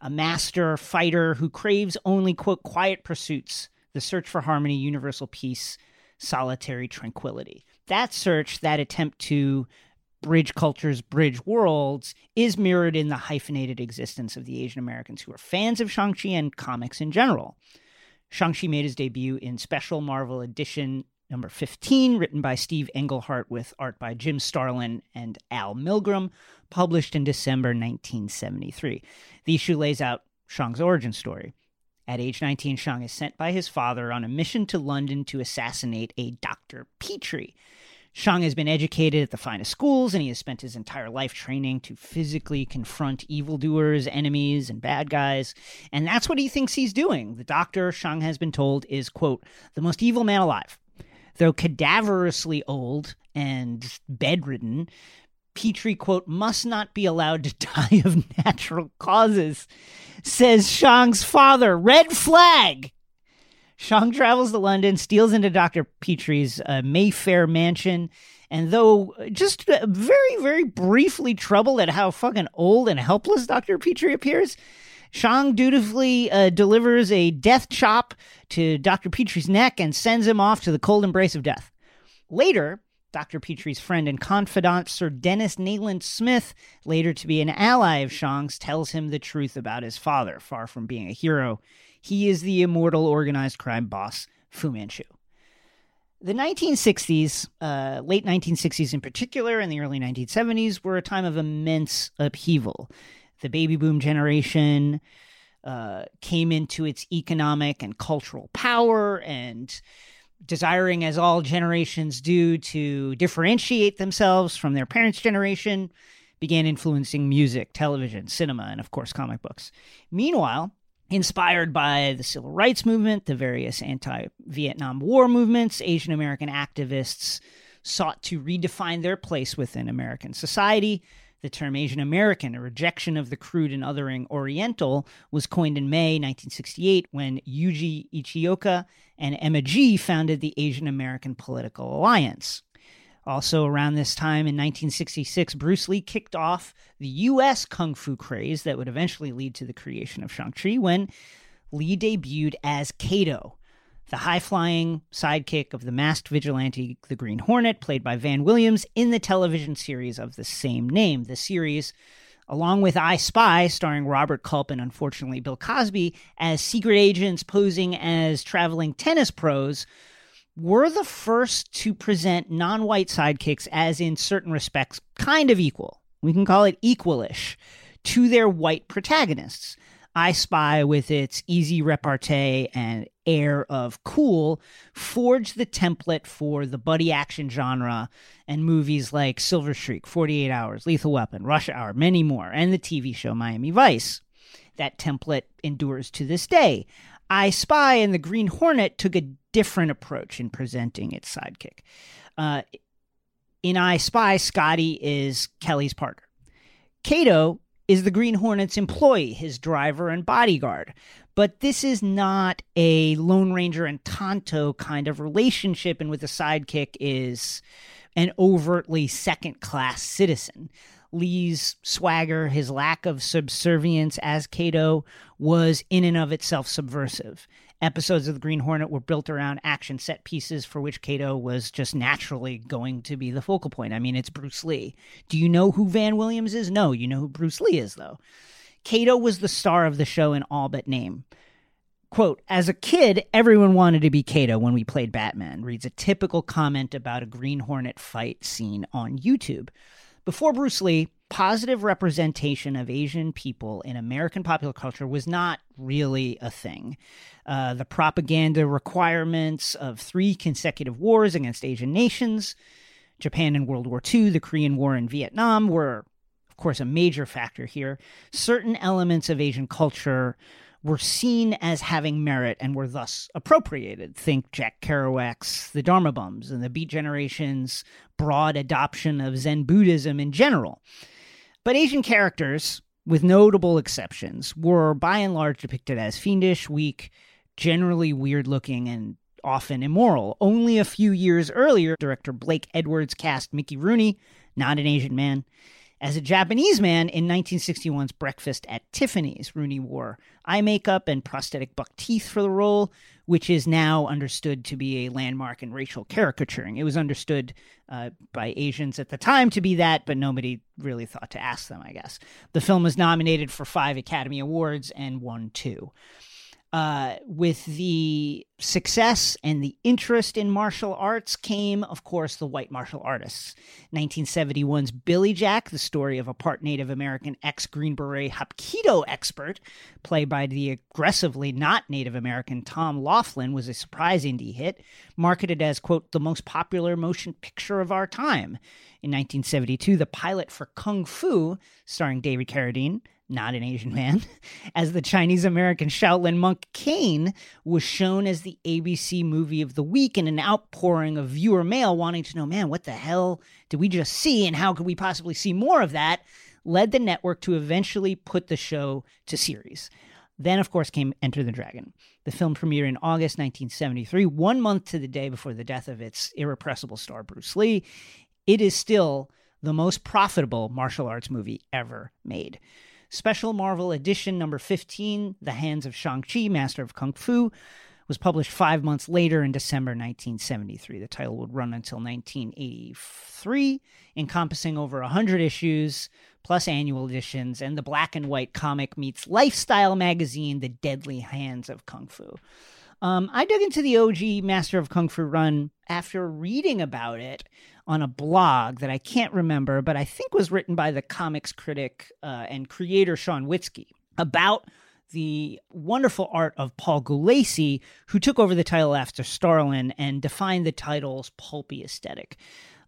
a master fighter who craves only, quote, quiet pursuits, the search for harmony, universal peace, solitary tranquility. That search, that attempt to bridge cultures, bridge worlds, is mirrored in the hyphenated existence of the Asian Americans who are fans of Shang-Chi and comics in general. Shang-Chi made his debut in Special Marvel Edition number 15, written by Steve Englehart with art by Jim Starlin and Al Milgrom, published in December 1973. The issue lays out Shang's origin story. At age 19, Shang is sent by his father on a mission to London to assassinate a Dr. Petrie. Shang has been educated at the finest schools, and he has spent his entire life training to physically confront evildoers, enemies, and bad guys. And that's what he thinks he's doing. The doctor, Shang has been told, is, quote, the most evil man alive. Though cadaverously old and bedridden, Petrie, quote, must not be allowed to (laughs) die of natural causes, says Shang's father. Red flag! Shang travels to London, steals into Dr. Petrie's uh, Mayfair mansion, and though just uh, very, very briefly troubled at how fucking old and helpless Dr. Petrie appears, Shang dutifully uh, delivers a death chop to Dr. Petrie's neck and sends him off to the cold embrace of death. Later, Dr. Petrie's friend and confidant, Sir Dennis Nayland Smith, later to be an ally of Shang's, tells him the truth about his father. Far from being a hero, he is the immortal organized crime boss, Fu Manchu. The 1960s, uh, late 1960s in particular, and the early 1970s were a time of immense upheaval. The baby boom generation uh, came into its economic and cultural power and desiring, as all generations do, to differentiate themselves from their parents' generation, began influencing music, television, cinema, and of course, comic books. Meanwhile, Inspired by the civil rights movement, the various anti Vietnam War movements, Asian American activists sought to redefine their place within American society. The term Asian American, a rejection of the crude and othering Oriental, was coined in May 1968 when Yuji Ichioka and Emma Gee founded the Asian American Political Alliance. Also, around this time in 1966, Bruce Lee kicked off the U.S. kung fu craze that would eventually lead to the creation of Shang-Chi when Lee debuted as Kato, the high flying sidekick of the masked vigilante, the Green Hornet, played by Van Williams in the television series of the same name. The series, along with I Spy, starring Robert Culp and unfortunately Bill Cosby, as secret agents posing as traveling tennis pros were the first to present non white sidekicks as, in certain respects, kind of equal. We can call it equalish to their white protagonists. I Spy, with its easy repartee and air of cool, forged the template for the buddy action genre and movies like Silver Streak, 48 Hours, Lethal Weapon, Rush Hour, many more, and the TV show Miami Vice. That template endures to this day. I Spy and the Green Hornet took a different approach in presenting its sidekick. Uh, in I Spy, Scotty is Kelly's partner. Kato is the Green Hornet's employee, his driver and bodyguard. But this is not a Lone Ranger and Tonto kind of relationship, and with the sidekick is an overtly second class citizen. Lee's swagger, his lack of subservience as Kato, was in and of itself subversive. Episodes of the Green Hornet were built around action set pieces for which Kato was just naturally going to be the focal point. I mean, it's Bruce Lee. Do you know who Van Williams is? No, you know who Bruce Lee is, though. Kato was the star of the show in all but name. Quote, as a kid, everyone wanted to be Kato when we played Batman, reads a typical comment about a Green Hornet fight scene on YouTube. Before Bruce Lee, positive representation of Asian people in American popular culture was not really a thing. Uh, the propaganda requirements of three consecutive wars against Asian nations, Japan in World War II, the Korean War, and Vietnam were, of course, a major factor here. Certain elements of Asian culture were seen as having merit and were thus appropriated. Think Jack Kerouac's The Dharma Bums and the Beat Generation's broad adoption of Zen Buddhism in general. But Asian characters, with notable exceptions, were by and large depicted as fiendish, weak, generally weird looking, and often immoral. Only a few years earlier, director Blake Edwards cast Mickey Rooney, not an Asian man, as a Japanese man in 1961's Breakfast at Tiffany's. Rooney wore eye makeup and prosthetic buck teeth for the role, which is now understood to be a landmark in racial caricaturing. It was understood uh, by Asians at the time to be that, but nobody really thought to ask them, I guess. The film was nominated for five Academy Awards and won two uh, with the success and the interest in martial arts came, of course, the white martial artists. 1971's Billy Jack, the story of a part Native American ex Green Beret Hapkido expert, played by the aggressively not Native American Tom Laughlin, was a surprise indie hit, marketed as, quote, the most popular motion picture of our time. In 1972, the pilot for Kung Fu, starring David Carradine, not an Asian man, (laughs) as the Chinese American Shaolin monk Caine was shown as the ABC movie of the week in an outpouring of viewer mail wanting to know, man, what the hell did we just see and how could we possibly see more of that? Led the network to eventually put the show to series. Then, of course, came Enter the Dragon. The film premiered in August 1973, one month to the day before the death of its irrepressible star, Bruce Lee. It is still the most profitable martial arts movie ever made. Special Marvel Edition number 15, The Hands of Shang-Chi, Master of Kung Fu, was published five months later in December 1973. The title would run until 1983, encompassing over 100 issues, plus annual editions, and the black and white comic meets lifestyle magazine, The Deadly Hands of Kung Fu. Um, I dug into the OG Master of Kung Fu run after reading about it on a blog that I can't remember, but I think was written by the comics critic uh, and creator Sean Witzke about the wonderful art of Paul Gulacy, who took over the title after Starlin and defined the title's pulpy aesthetic.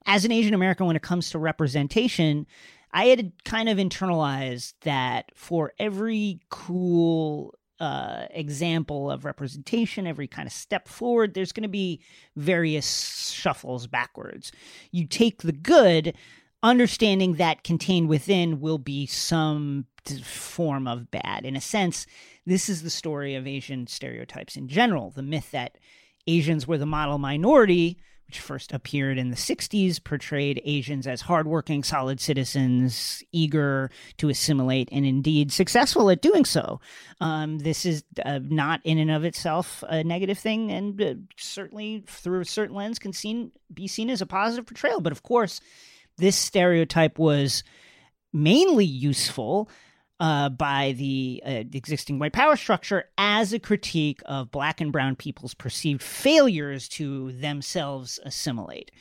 As an Asian American, when it comes to representation, I had kind of internalized that for every cool uh, example of representation, every kind of step forward, there's going to be various shuffles backwards. You take the good, understanding that contained within will be some form of bad. In a sense, this is the story of Asian stereotypes in general. The myth that Asians were the model minority which first appeared in the 60s, portrayed Asians as hardworking, solid citizens, eager to assimilate, and indeed successful at doing so. Um, this is uh, not in and of itself a negative thing, and uh, certainly through a certain lens can seen, be seen as a positive portrayal. But of course, this stereotype was mainly useful uh, by the uh, existing white power structure as a critique of black and brown people's perceived failures to themselves assimilate,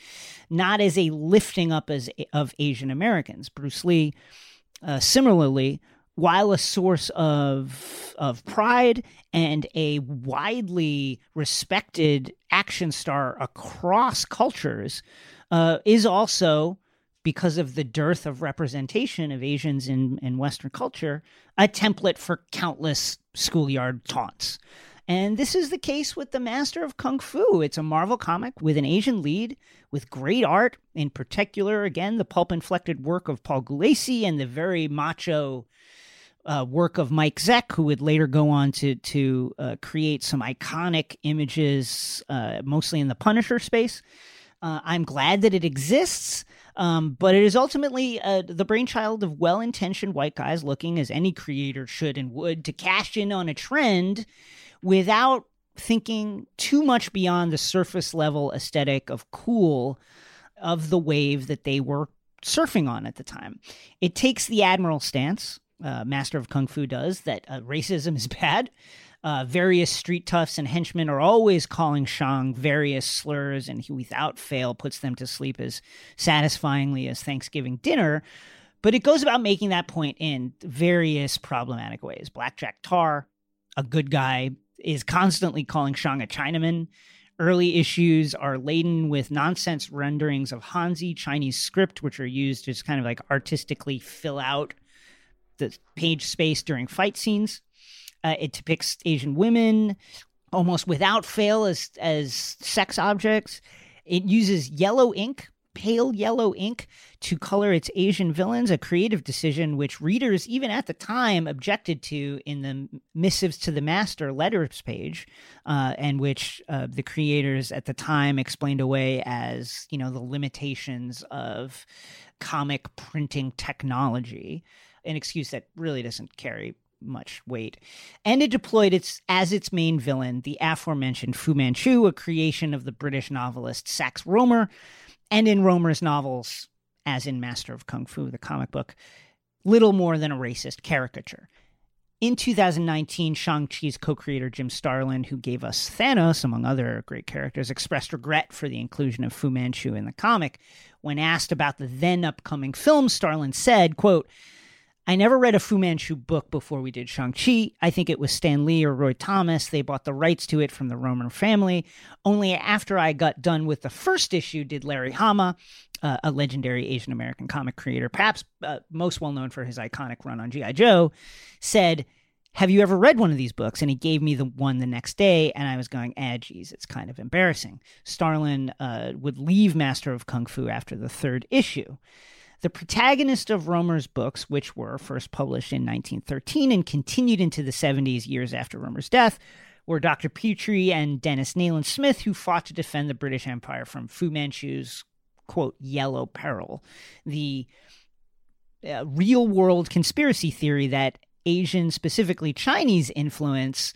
not as a lifting up as of Asian Americans. Bruce Lee, uh, similarly, while a source of of pride and a widely respected action star across cultures, uh, is also because of the dearth of representation of Asians in, in Western culture, a template for countless schoolyard taunts. And this is the case with The Master of Kung Fu. It's a Marvel comic with an Asian lead, with great art, in particular, again, the pulp inflected work of Paul Gulacy and the very macho uh, work of Mike Zeck, who would later go on to, to uh, create some iconic images, uh, mostly in the Punisher space. Uh, I'm glad that it exists. Um, but it is ultimately uh, the brainchild of well intentioned white guys looking, as any creator should and would, to cash in on a trend without thinking too much beyond the surface level aesthetic of cool of the wave that they were surfing on at the time. It takes the admiral stance, uh, Master of Kung Fu does, that uh, racism is (laughs) bad. Uh, various street toughs and henchmen are always calling Shang various slurs, and he without fail puts them to sleep as satisfyingly as Thanksgiving dinner. But it goes about making that point in various problematic ways. Blackjack Tar, a good guy, is constantly calling Shang a Chinaman. Early issues are laden with nonsense renderings of Hanzi Chinese script, which are used to just kind of like artistically fill out the page space during fight scenes. Uh, it depicts Asian women almost without fail as as sex objects. It uses yellow ink, pale yellow ink, to color its Asian villains, a creative decision which readers, even at the time, objected to in the Missives to the Master letters page, uh, and which uh, the creators at the time explained away as, you know, the limitations of comic printing technology. An excuse that really doesn't carry much weight. And it deployed its as its main villain, the aforementioned Fu Manchu, a creation of the British novelist Sax Rohmer, and in Rohmer's novels, as in Master of Kung Fu, the comic book, little more than a racist caricature. In 2019, Shang-Chi's co-creator Jim Starlin, who gave us Thanos, among other great characters, expressed regret for the inclusion of Fu Manchu in the comic. When asked about the then upcoming film, Starlin said, quote, I never read a Fu Manchu book before we did Shang-Chi. I think it was Stan Lee or Roy Thomas. They bought the rights to it from the Rohmer family. Only after I got done with the first issue did Larry Hama, uh, a legendary Asian American comic creator, perhaps uh, most well known for his iconic run on G.I. Joe, said, have you ever read one of these books? And he gave me the one the next day, and I was going, ah, geez, it's kind of embarrassing. Starlin uh, would leave Master of Kung Fu after the third issue. The protagonist of Rohmer's books, which were first published in 1913 and continued into the 70s, years after Rohmer's death, were Dr. Petrie and Dennis Nayland Smith, who fought to defend the British Empire from Fu Manchu's, quote, yellow peril. The uh, real world conspiracy theory that Asian, specifically Chinese influence,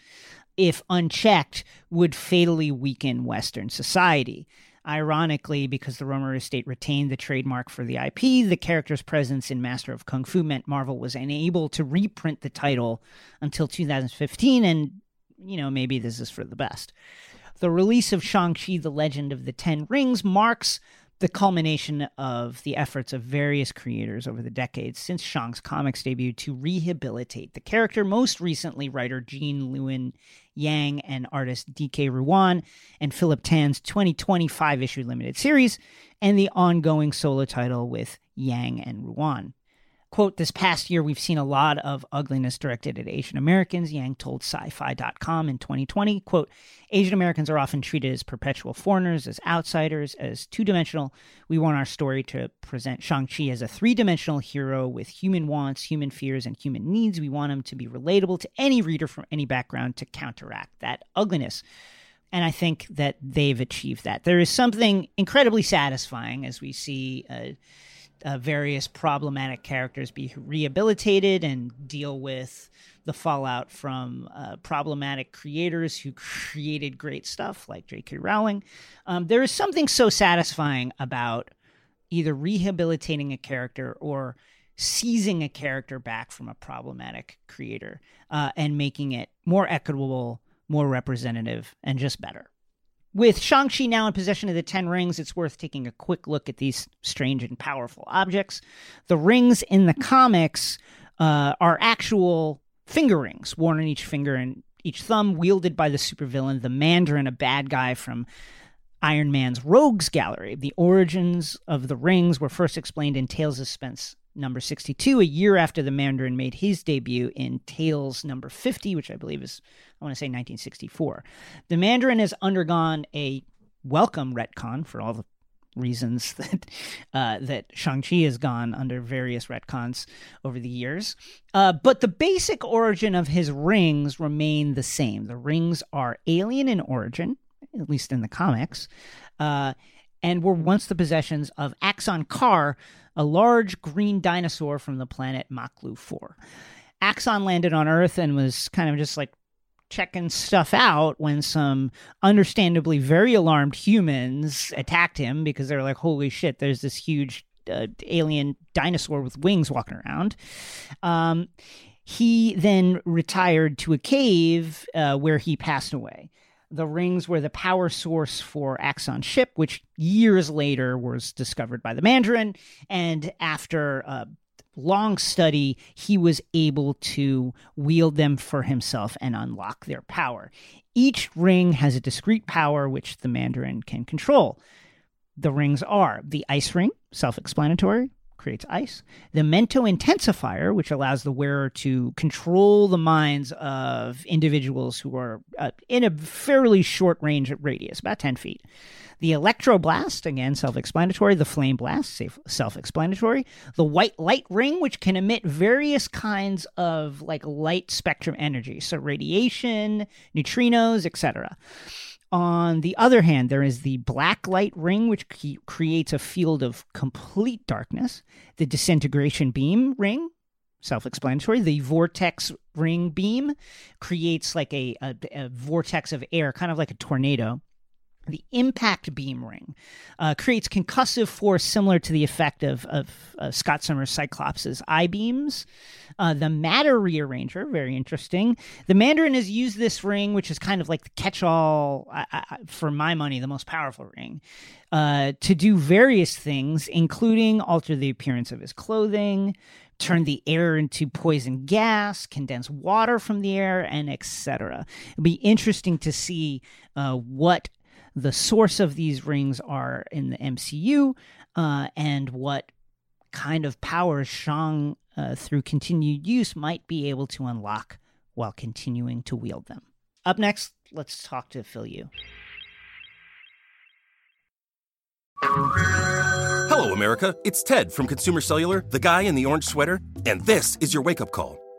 if unchecked, would fatally weaken Western society. Ironically, because the Rohmer estate retained the trademark for the IP, the character's presence in Master of Kung Fu meant Marvel was unable to reprint the title until 2015, and, you know, maybe this is for the best. The release of Shang-Chi, The Legend of the Ten Rings, marks the culmination of the efforts of various creators over the decades since Shang's comics debut to rehabilitate the character, most recently writer Gene Luen Yang and artist Dike Ruan and Philip Tan's 2025 issue limited series, and the ongoing solo title with Yang and Ruan. Quote, this past year, we've seen a lot of ugliness directed at Asian Americans, Yang told sci fi.com in 2020. Quote, Asian Americans are often treated as perpetual foreigners, as outsiders, as two dimensional. We want our story to present Shang-Chi as a three dimensional hero with human wants, human fears, and human needs. We want him to be relatable to any reader from any background to counteract that ugliness. And I think that they've achieved that. There is something incredibly satisfying as we see. Uh, uh, various problematic characters be rehabilitated and deal with the fallout from uh, problematic creators who created great stuff like J.K. Rowling. Um, there is something so satisfying about either rehabilitating a character or seizing a character back from a problematic creator uh, and making it more equitable, more representative, and just better. With Shang-Chi now in possession of the Ten Rings, it's worth taking a quick look at these strange and powerful objects. The rings in the comics uh, are actual finger rings worn on each finger and each thumb, wielded by the supervillain, the Mandarin, a bad guy from Iron Man's Rogues Gallery. The origins of the rings were first explained in Tales of Suspense number 62, a year after the Mandarin made his debut in Tales number 50, which I believe is, I want to say 1964. The Mandarin has undergone a welcome retcon for all the reasons (laughs) that uh, that Shang-Chi has gone under various retcons over the years. Uh, but the basic origin of his rings remain the same. The rings are alien in origin, at least in the comics, uh, and were once the possessions of Axonn-Karr, a large green dinosaur from the planet Maklu 4. Axonn landed on Earth and was kind of just like checking stuff out when some understandably very alarmed humans attacked him because they were like, holy shit, there's this huge uh, alien dinosaur with wings walking around. Um, he then retired to a cave uh, where he passed away the rings were the power source for Axonn's ship, which years later was discovered by the Mandarin. And after a long study, he was able to wield them for himself and unlock their power. Each ring has a discrete power which the Mandarin can control. The rings are the ice ring, self explanatory, creates ice. The Mento Intensifier, which allows the wearer to control the minds of individuals who are uh, in a fairly short range radius, about 10 feet. The Electroblast, again, self explanatory. The Flame Blast, self explanatory. The White Light Ring, which can emit various kinds of like light spectrum energy, so radiation, neutrinos, etc. On the other hand, there is the black light ring, which creates a field of complete darkness. The disintegration beam ring, self explanatory. The vortex ring beam creates like a, a, a, vortex of air, kind of like a tornado. The impact beam ring uh, creates concussive force similar to the effect of, of Scott Summers' Cyclops' eye beams. Uh, the matter rearranger, very interesting. The Mandarin has used this ring, which is kind of like the catch all, for my money, the most powerful ring, uh, to do various things, including alter the appearance of his clothing, turn the air into poison gas, condense water from the air, and etc. It'll be interesting to see uh, what the source of these rings are in the MCU uh, and what kind of powers Shang, uh, through continued use, might be able to unlock while continuing to wield them. Up next, let's talk to Phil Yu. Hello, America. It's Ted from Consumer Cellular, the guy in the orange sweater, and this is your wake up call.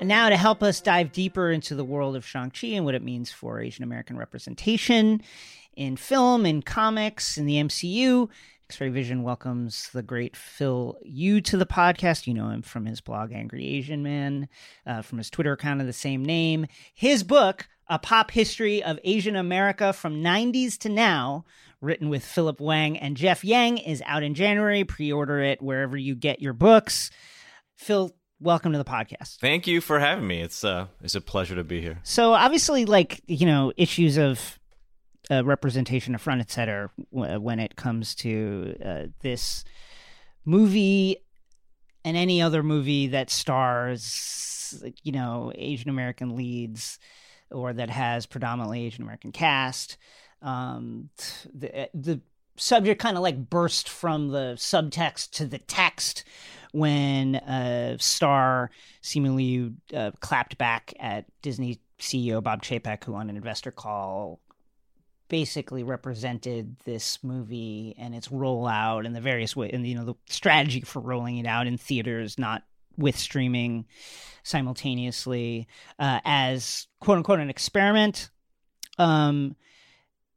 And now, to help us dive deeper into the world of Shang-Chi and what it means for Asian American representation in film, in comics, in the MCU, X Ray Vision welcomes the great Phil Yu to the podcast. You know him from his blog, Angry Asian Man, uh, from his Twitter account of the same name. His book, A Pop History of Asian America from 90s to Now, written with Philip Wang and Jeff Yang, is out in January. Pre order it wherever you get your books. Phil, welcome to the podcast. Thank you for having me. It's uh it's a pleasure to be here. So obviously, like you know, issues of uh, representation of front, et cetera, w- when it comes to uh, this movie and any other movie that stars, you know, Asian American leads or that has predominantly Asian American cast. Um, the the subject kind of like burst from the subtext to the text when uh, Star seemingly uh, clapped back at Disney CEO Bob Chapek, who on an investor call basically represented this movie and its rollout and the various way and you know the strategy for rolling it out in theaters, not with streaming simultaneously uh, as quote unquote an experiment. Um,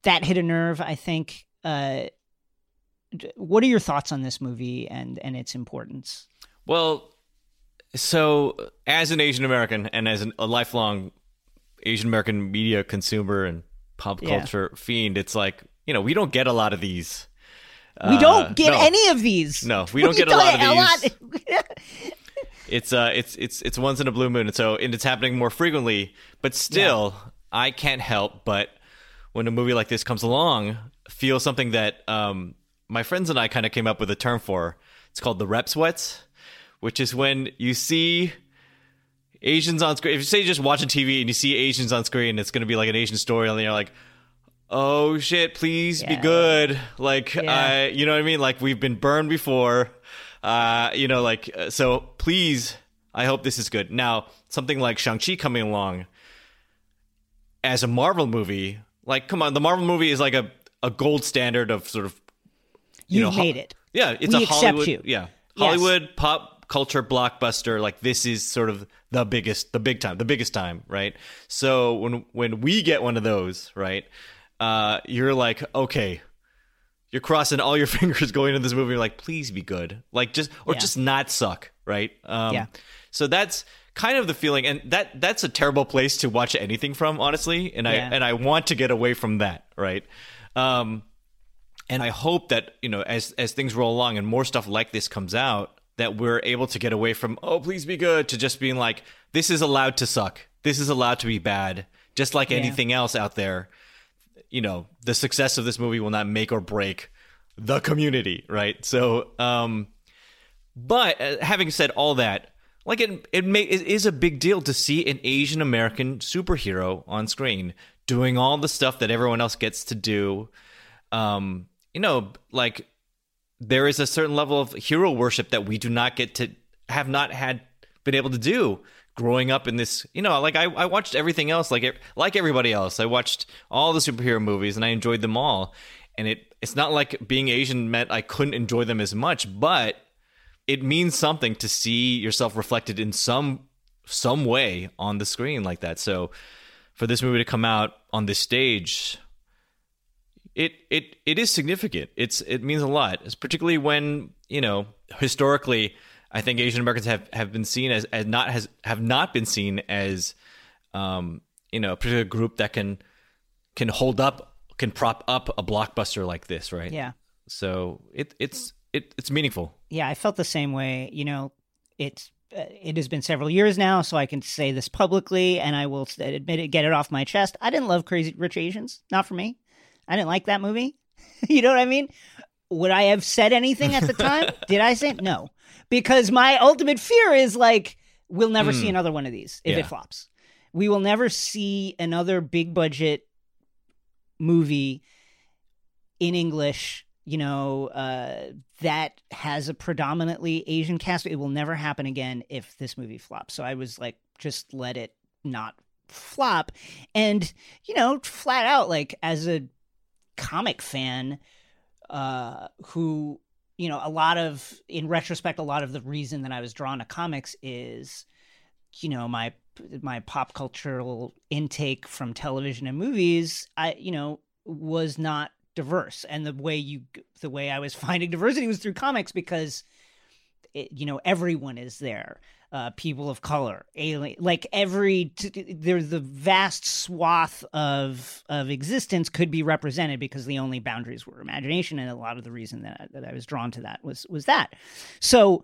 that hit a nerve, I think. Uh, what are your thoughts on this movie and and its importance? Well, so as an Asian American and as an, a lifelong Asian American media consumer and pop culture yeah. fiend, it's like you know we don't get a lot of these. We don't uh, get no. any of these. No, we (laughs) don't get a lot of these. Lot. (laughs) it's uh, it's it's it's once in a blue moon, and so and it's happening more frequently. But still, yeah. I can't help but when a movie like this comes along, feel something that um, my friends and I kind of came up with a term for. It's called the rep sweats, which is when you see Asians on screen. If you say just watching TV and you see Asians on screen, it's going to be like an Asian story, and you're like, oh shit, please Yeah. be good. Like, Yeah. I, you know what I mean? Like, we've been burned before. Uh, you know, like, uh, so please, I hope this is good. Now, something like Shang-Chi coming along as a Marvel movie, like, come on, the Marvel movie is like a, a gold standard of sort of, you You've know, made it. yeah, it's We a Hollywood, you. yeah, Yes. Hollywood pop culture blockbuster. Like this is sort of the biggest, the big time, the biggest time, right? So when when we get one of those, right, uh, you're like, okay, you're crossing all your (laughs) fingers going into this movie. You're like, please be good, like just or Yeah. just not suck, right? Um, Yeah. So that's kind of the feeling, and that that's a terrible place to watch anything from, honestly. And I and I want to get away from that, right? Um, and I hope that you know as as things roll along and more stuff like this comes out that we're able to get away from oh please be good to just being like this is allowed to suck. This is allowed to be bad just like anything else out there. You know the success of this movie will not make or break the community right? So um but uh, having said all that like it it, may, it is a big deal to see an Asian American superhero on screen doing all the stuff that everyone else gets to do um, you know, like there is a certain level of hero worship that we do not get to have not had been able to do growing up in this. You know, like I, I watched everything else like it- like everybody else. I watched all the superhero movies and I enjoyed them all. And it it's not like being Asian meant I couldn't enjoy them as much, but it means something to see yourself reflected in some some way on the screen like that. So for this movie to come out on this stage it it it is significant. It's it means a lot, It's particularly when you know historically, I think Asian Americans have, have been seen as, as not has have not been seen as um, you know a particular group that can can hold up can prop up a blockbuster like this, right? Yeah. So it it's it, it's meaningful. Yeah, I felt the same way. You know, it's uh, it has been several years now, so I can say this publicly, and I will admit it, get it off my chest. I didn't love Crazy Rich Asians, not for me. I didn't like that movie. (laughs) you know what I mean? Would I have said anything at the time? (laughs) Did I say no? Because my ultimate fear is like we'll never see another one of these if Yeah. it flops. We will never see another big budget movie in English, you know, uh, that has a predominantly Asian cast. It will never happen again if this movie flops. So I was like, just let it not flop. And, you know, flat out, like, as a comic fan, uh, who, you know, a lot of, in retrospect, a lot of the reason that I was drawn to comics is, you know, my my pop cultural intake from television and movies, I you know was not diverse, and the way you the way I was (laughs) finding diversity was through comics because it, you know everyone is there. Uh, people of color, alien, like every t- there's the vast swath of of existence could be represented because the only boundaries were imagination, and a lot of the reason that that I was drawn to that was was that. So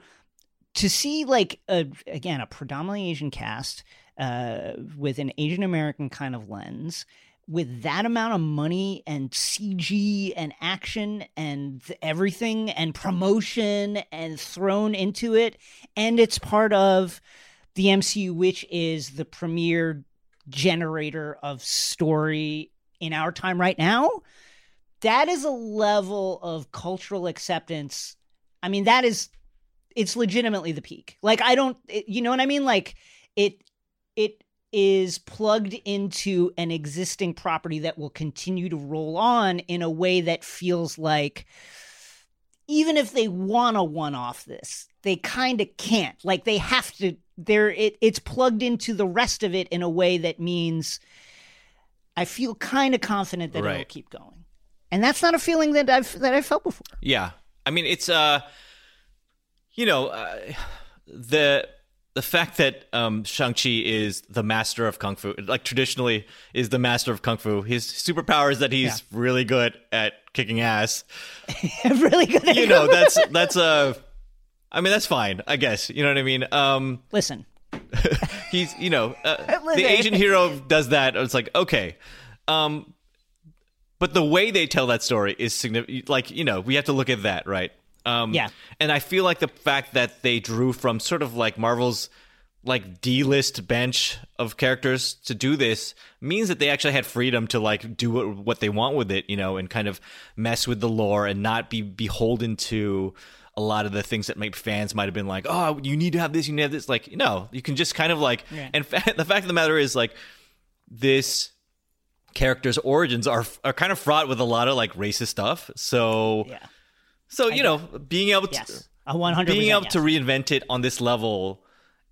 to see like a again a predominantly Asian cast uh, with an Asian American kind of lens, with that amount of money and CG and action and everything and promotion and thrown into it, and it's part of the MCU, which is the premier generator of story in our time right now. That is a level of cultural acceptance. I mean, that is it's legitimately the peak. Like I don't it, you know what I mean? Like it it is plugged into an existing property that will continue to roll on in a way that feels like even if they want to one off this, they kind of can't. Like they have to they're it, it's plugged into the rest of it in a way that means I feel kind of confident that it'll keep going. And that's not a feeling that I've that I felt before. Yeah, I mean it's uh, you know, uh, (sighs) the the fact that um, Shang Chi is the master of kung fu, like traditionally is the master of kung fu. His superpower is that he's really good at kicking ass. (laughs) really good at You know, (laughs) that's that's uh, I mean that's fine, I guess. You know what I mean? Um, Listen, (laughs) he's you know uh, the Asian hero does that. It's like okay, um, but the way they tell that story is significant. Like you know, we have to look at that, right? Um, Yeah. and I feel like the fact that they drew from sort of like Marvel's like D-list bench of characters to do this means that they actually had freedom to like do what, what they want with it, you know, and kind of mess with the lore and not be beholden to a lot of the things that maybe fans might have been like, oh, you need to have this, you need to have this. Like, no, you can just kind of like, yeah. and fa- (laughs) the fact of the matter is like this character's origins are are kind of fraught with a lot of like racist stuff. So, yeah. So you know, being able to yes. 100 being able yes. to reinvent it on this level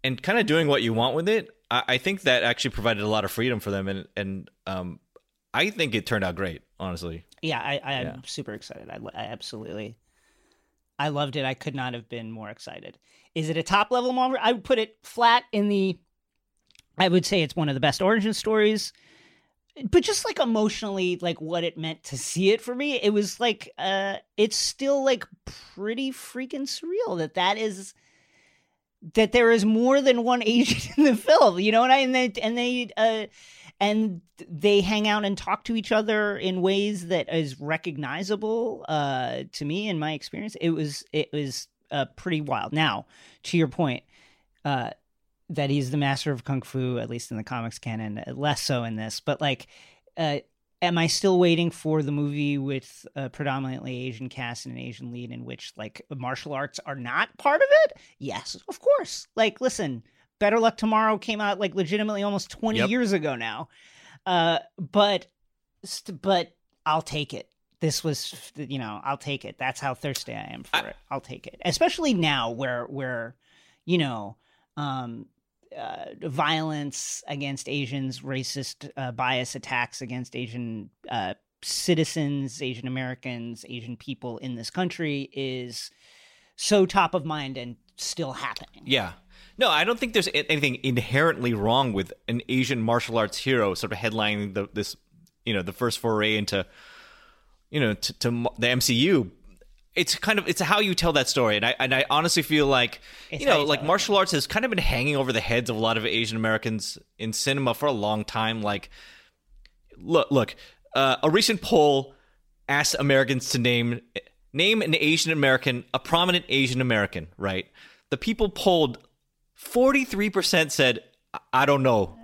and kind of doing what you want with it, I, I, think that actually provided a lot of freedom for them, and and um, I think it turned out great, honestly. Yeah, I, I am super excited. I, I absolutely, I loved it. I could not have been more excited. Is it a top level Marvel? I would put it flat in the. I would say it's one of the best origin stories, but just like emotionally, like what it meant to see it for me, it was like, uh, it's still like pretty freaking surreal that that is that there is more than one Asian (laughs) in the film. You know what I and they and they uh, and they hang out and talk to each other in ways that is recognizable uh, to me in my experience. It was it was uh, pretty wild. Now, to your point, uh, that he's the master of kung fu, at least in the comics canon, less so in this, but like. Uh, am I still waiting for the movie with a predominantly Asian cast and an Asian lead in which like martial arts are not part of it? Yes, of course. Like, listen, Better Luck Tomorrow came out like legitimately almost 20 yep. years ago now. Uh, but, but I'll take it. This was, you know, I'll take it. That's how thirsty I am for I, it. I'll take it, especially now where, where, you know, um, uh, violence against Asians, racist uh, bias attacks against Asian uh, citizens, Asian Americans, Asian people in this country is so top of mind and still happening. Yeah. No, I don't think there's anything inherently wrong with an Asian martial arts hero sort of headlining the, this, you know, the first foray into, you know, to, to the MCU it's kind of it's how you tell that story. And i and i honestly feel like it's you know like martial arts has kind of been hanging over the heads of a lot of asian americans in cinema for a long time. Like look look uh, a recent poll asked americans to name name an asian american a prominent asian american right? The people polled 43% said i don't know.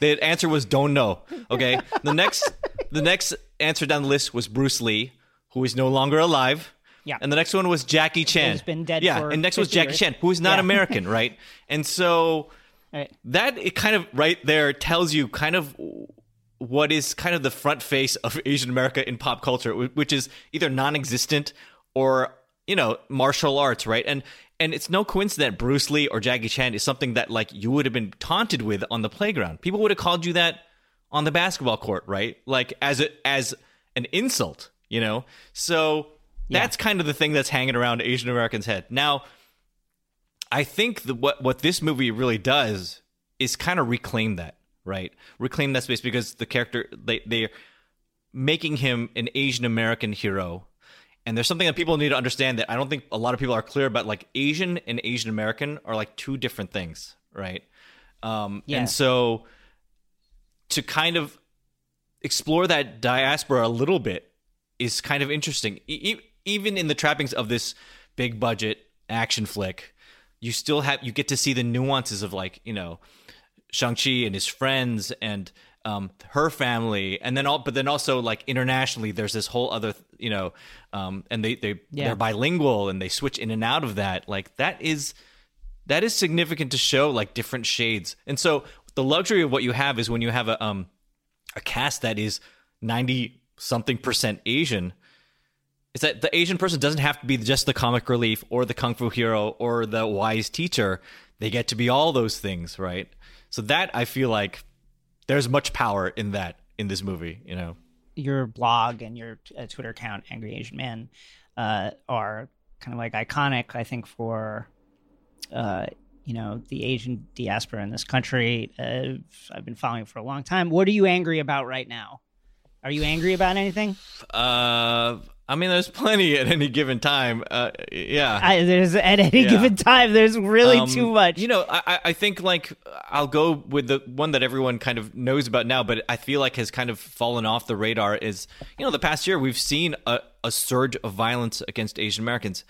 The answer was don't know okay? The next the next answer down the list was bruce lee who is no longer alive yeah. And the next one was Jackie Chan. Who's been dead yeah. and next was Jackie years. Chan, who is not yeah. American, right? (laughs) And so right. that it kind of right there tells you kind of what is kind of the front face of (laughs) Asian America in pop culture, which is either non-existent or you know martial arts, right? And and it's no coincidence that Bruce Lee or Jackie Chan is something that like you would have been taunted with on the playground. People would have called you that on the basketball court, right? Like as a as an insult, you know. So yeah. That's kind of the thing that's hanging around Asian Americans' head. Now, I think the, what what this movie really does is kind of reclaim that, right? Reclaim that space because the character they they're making him an Asian American hero. And there's something that people need to understand that I don't think a lot of people are clear about. Like Asian and Asian American are like two different things, right? Um, yeah. And so to kind of explore that diaspora a little bit is kind of interesting. E- even in the trappings of this big budget action flick, you still have you get to see the nuances of like you know Shang-Chi and his friends and um, her family, and then all, but then also like internationally, there's this whole other, you know, um, and they they yeah. they're bilingual and they switch in and out of that. Like that is that is significant to show like different shades. And so the luxury of what you have is when you have a um a cast that is ninety something percent Asian, is that the Asian person doesn't have to be just the comic relief or the kung fu hero or the wise teacher. They get to be all those things, right? So that I feel like there's much power in that in this movie, you know. Your blog and your uh, Twitter account, Angry Asian Man, uh, are kind of like iconic, I think, for uh, you know the Asian diaspora in this country. Uh, I've been following for a long time. What are you angry about right now? Are you angry about anything? Uh, I mean, there's plenty at any given time. Uh, yeah, I, there's at any yeah. given time. There's really um, too much. You know, I, I think like I'll go with the one that everyone kind of knows about now, but I feel like has kind of fallen off the radar. Is you know, the past year we've seen a, a surge of violence against Asian Americans.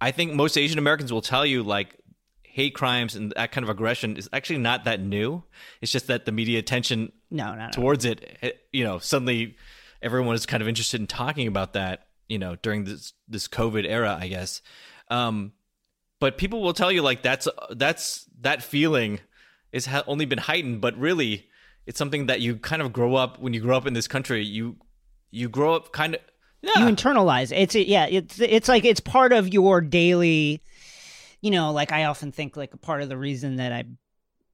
I think most Asian Americans will tell you like hate crimes and that kind of aggression is actually not that new. It's just that the media attention no, no, no. towards it, eh, you know, suddenly everyone is kind of interested in talking about that, you know, during this this COVID era, I guess. Um, but people will tell you like that's that's that feeling is ha- only been heightened, but really it's something that you kind of grow up when you grow up in this country. You you grow up kind of yeah. You internalize it's yeah it's it's like it's part of your daily. You know, like I often think like a part of the reason that I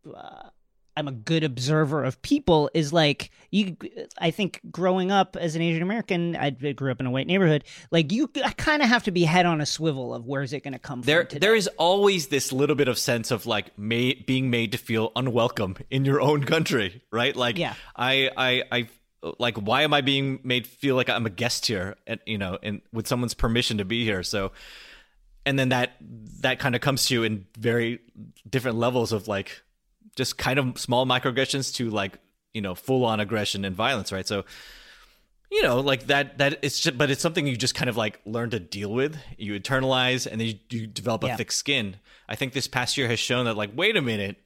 uh, I'm a good observer of people is like you I think growing up as an Asian American I grew up in a white neighborhood like you I kind of have to be head on a swivel of where's it going to come there, from today. there is always this little bit of sense of like may, being made to feel unwelcome in your own country right like yeah. I I I like why am I being made feel like I'm a guest here and you know and with someone's permission to be here so and then that that kind of comes to you in very different levels of like just kind of small microaggressions to like you know full on aggression and violence right? So you know like that that it's just, but it's something you just kind of like learn to deal with. You internalize and then you, you develop a Yeah. thick skin. I think this past year has shown that like wait a minute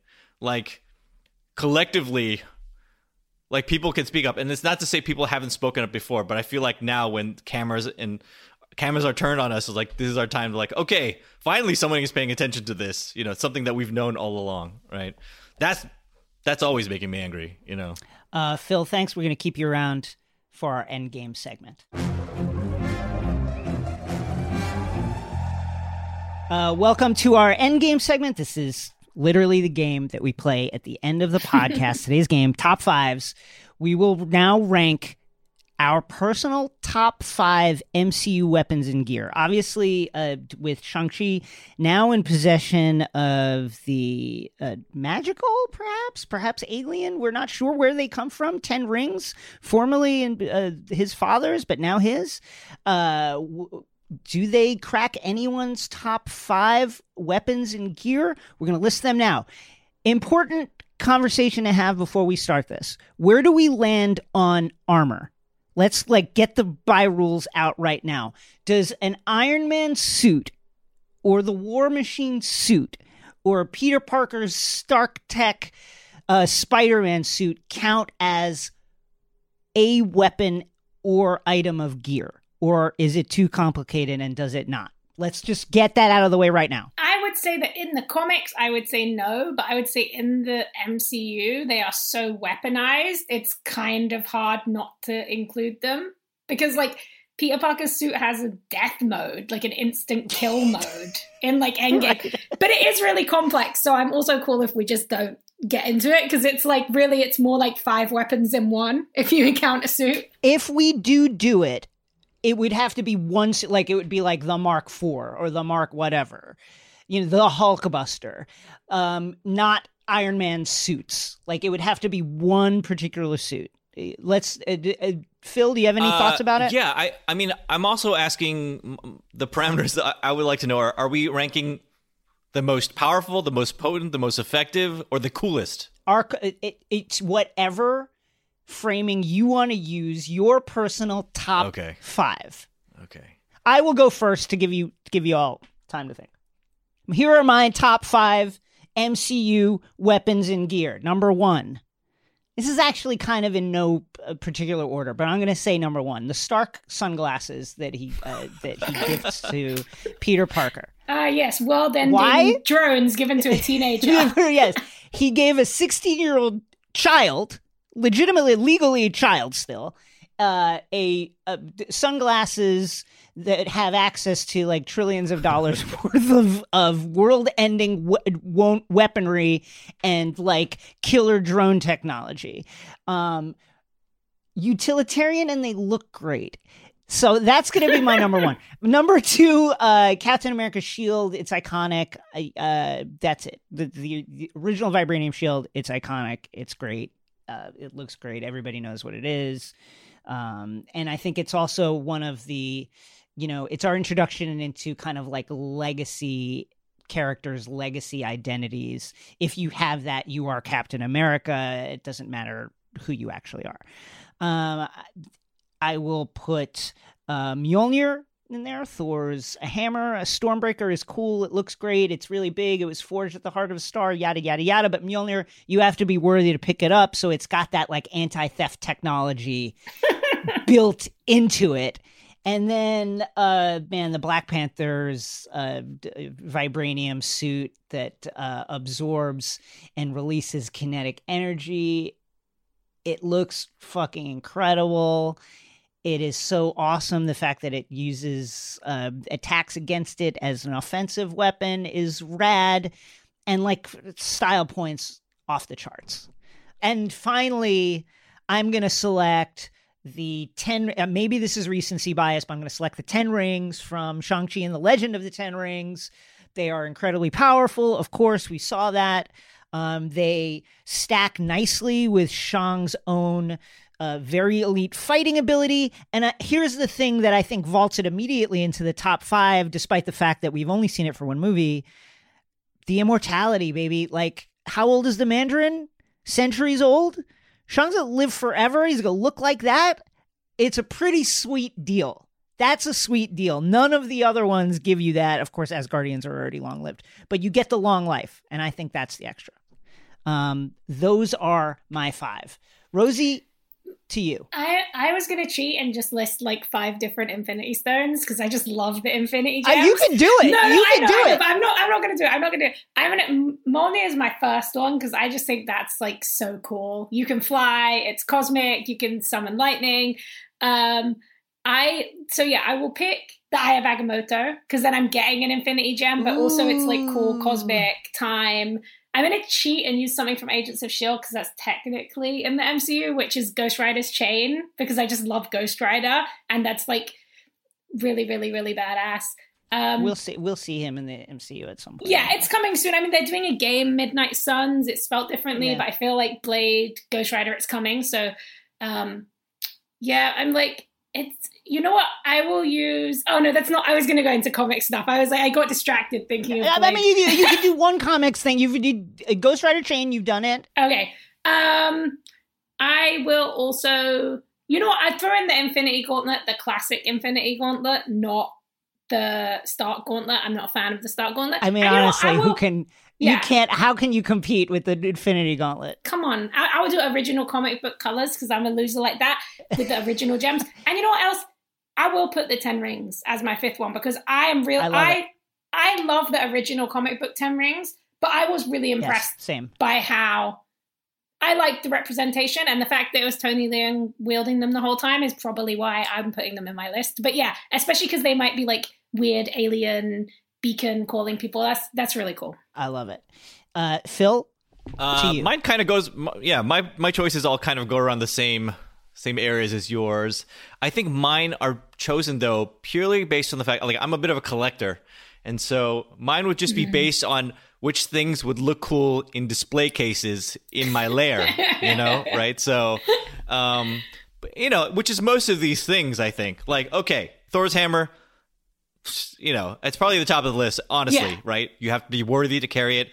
like collectively like people can speak up. And it's not to say people haven't spoken up before but i feel like now when cameras and cameras are turned on us it's like this is our time to like okay finally someone is paying attention to this you know something that we've known all along right that's that's always making me angry you know Uh, Phil, thanks. We're going to keep you around for our end game segment. Uh, welcome to our end game segment. This is literally the game that we play at the end of the podcast. (laughs) Today's game, top fives. We will now rank our personal top five MCU weapons and gear. Obviously, uh, with Shang-Chi now in possession of the uh, magical, perhaps, perhaps alien. We're not sure where they come from. Ten rings, formerly in uh, his father's, but now his. Uh, w- do they crack anyone's top five weapons and gear? We're going to list them now. Important conversation to have before we start this. Where do we land on armor? Let's like get the by rules out right now. Does an Iron Man suit or the War Machine suit or Peter Parker's Stark Tech uh, Spider Man suit count as a weapon or item of gear? Or is it too complicated and does it not? Let's just get that out of the way right now. I would say that in the comics, I would say no, but I would say in the MCU, they are so weaponized, it's kind of hard not to include them. Because, like, Peter Parker's suit has a death mode, like an instant kill (laughs) mode in, like, Endgame. But it is really complex, so I'm also cool if we just don't get into it, because it's like, really, it's more like five weapons in one if you count a suit. if we do do it, it would have to be one, like it would be like the Mark IV or the Mark whatever, you know, the Hulkbuster, um, not Iron Man suits. Like it would have to be one particular suit. Eh, Let's, uh, uh, Phil, do you have any Uh, thoughts about it? Yeah, I, I mean, I'm also asking the parameters. That I would like to know: are, are we ranking the most powerful, the most potent, the most effective, or the coolest? Our, it, it, it's whatever framing you want to use, your personal top Okay. five. Okay. I will go first to give you to give you all time to think. Here are my top five MCU weapons and gear. Number one. This is actually kind of in no uh, particular order, but I'm going to say number one: the Stark sunglasses that he uh, that he gives to Peter Parker. Ah, yes, world ending Why? drones given to a (laughs) teenager. (laughs) yes, he gave a 16 year old child, legitimately, legally a child still, uh, a, a sunglasses that have access to like trillions of dollars (laughs) worth of, of world ending we- weaponry and like killer drone technology. Um, utilitarian and they look great. So that's going to be my number one. (laughs) Number two, uh, Captain America's shield. It's iconic. Uh, that's it. The, the, the original vibranium shield. It's iconic. It's great. Uh, it looks great. Everybody knows what it is. Um, and I think it's also one of the, you know, it's our introduction into kind of like legacy characters, legacy identities. If you have that, you are Captain America. It doesn't matter who you actually are. Um, I will put uh, Mjolnir in there. Thor's a hammer. A Stormbreaker is cool. It looks great. It's really big. It was forged at the heart of a star. Yada yada yada. But Mjolnir, you have to be worthy to pick it up. So it's got that like anti-theft technology (laughs) built into it. And then, uh, man, the Black Panther's uh, d- vibranium suit that uh, absorbs and releases kinetic energy. It looks fucking incredible. It is so awesome. The fact that it uses uh, attacks against it as an offensive weapon is rad. And like style points off the charts. And finally, I'm going to select the 10 uh, maybe this is recency bias but i'm going to select the 10 rings from shang-chi and the legend of the 10 rings. They are incredibly powerful of course we saw that. Um, they stack nicely with shang's own uh, very elite fighting ability. And uh, here's the thing that i think vaults it immediately into the top five despite the fact that we've only seen it for one movie. The immortality baby. Like how old is the mandarin? Centuries old Shang's gonna live forever. He's gonna look like that. It's a pretty sweet deal. That's a sweet deal. None of the other ones give you that. Of course, Asgardians are already long lived, but you get the long life, and I think that's the extra. Um, those are my five. Rosie, to you. I I was gonna cheat and just list like five different Infinity Stones because I just love the Infinity Gems. Uh, you can do it. (laughs) No, no, you I can know, do know, it. but I'm not. I'm not gonna do it. I'm not gonna do it. I'm gonna. Mjolnir is my first one because I just think that's like so cool. You can fly. It's cosmic. You can summon lightning. Um, I so yeah, I will pick the Eye of Agamotto because then I'm getting an Infinity Gem, but also it's like cool cosmic time. I'm going to cheat and use something from Agents of S.H.I.E.L.D. because that's technically in the MCU, which is Ghost Rider's chain, because I just love Ghost Rider, and that's like really, really, really badass. Um, we'll see. We'll see him in the MCU at some point. yeah, it's coming soon. I mean, they're doing a game, Midnight Suns. It's spelled differently, Yeah. but I feel like Blade, Ghost Rider, it's coming. So, um, yeah, I'm like, it's, you know what? I will use, oh no, that's not, I was going to go into comic stuff. I was like, I got distracted thinking of I mean, you, you can do one comics thing. You've did Ghost Rider chain. You've done it. Okay. Um, I will also, you know what? I throw in the Infinity Gauntlet, the classic Infinity Gauntlet, not the Stark Gauntlet. I'm not a fan of the Stark Gauntlet. I mean, And you know honestly, I who will- can? You Yeah. can't. How can you compete with the Infinity Gauntlet? Come on, I, I will do original comic book colors because I'm a loser like that with the original gems. (laughs) And you know what else? I will put the Ten Rings as my fifth one because I am real. I love I. I love the original comic book Ten Rings, but I was really impressed Yes, same. by how I like the representation and the fact that it was Tony Leung wielding them the whole time is probably why I'm putting them in my list. But yeah, especially because they might be like weird alien beacon calling people. That's that's really cool. I love it. Uh, Phil, Uh, you. mine kind of goes. Yeah, my my choices all kind of go around the same same areas as yours. I think mine are chosen though purely based on the fact like I'm a bit of a collector, and so mine would just be based on which things would look cool in display cases in my lair. (laughs) you know, right? So, um, you know, which is most of these things. I think like okay, Thor's hammer. You know, it's probably the top of the list, honestly, Yeah. right? You have to be worthy to carry it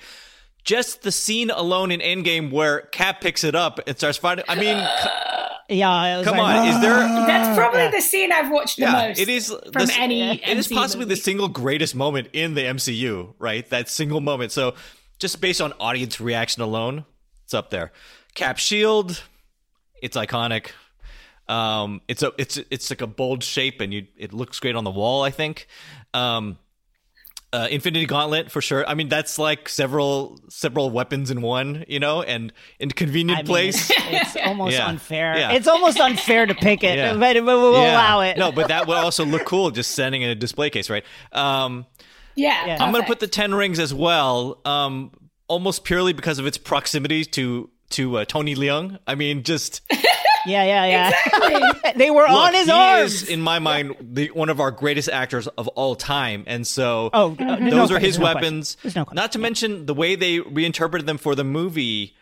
just the scene alone in Endgame where Cap picks it up and starts fighting. I mean, (sighs) yeah, I was come like, on, is there? Ah. That's probably yeah. the scene I've watched the Yeah, most. it is from this- any. It is MCU possibly the single greatest moment in the MCU, right? That single moment. So, just based on audience reaction alone, it's up there. Cap shield, it's iconic. Um, it's a it's it's like a bold shape, and you it looks great on the wall. I think. Um, uh, Infinity Gauntlet for sure. I mean, that's like several several weapons in one, you know, and in convenient I mean, place. It's, (laughs) it's almost Yeah. unfair. Yeah. It's almost unfair to pick it, Yeah. but, but we'll Yeah. allow it. No, but that would also look cool just sending in a display case, right? Um, Yeah, Yeah. I'm going to put the 10 rings as well, um, almost purely because of its proximity to to uh, Tony Leung. I mean, just (laughs) yeah, yeah, yeah. Exactly. (laughs) they were look, on his he arms. is, in my mind, the, one of our greatest actors of all time, and so Oh, uh, there's no those are question, his there's no question. weapons. No. Not to mention the way they reinterpreted them for the movie.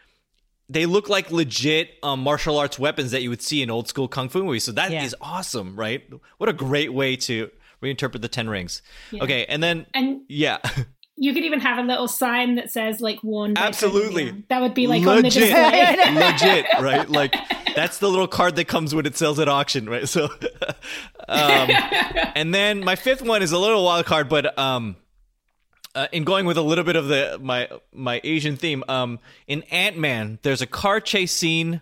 They look like legit um, martial arts weapons that you would see in old school kung fu movies. So that is Yeah. awesome, right? What a great way to reinterpret the Ten Rings. Okay, and then And yeah, (laughs) you could even have a little sign that says like "worn." by Tony Absolutely. Leung. That would be like on the legit, display. (laughs) legit, right? Like That's the little card that comes when it sells at auction, right? So, (laughs) um, and then my fifth one is a little wild card, but um, uh, in going with a little bit of the my my Asian theme, um, in Ant Man, there's a car chase scene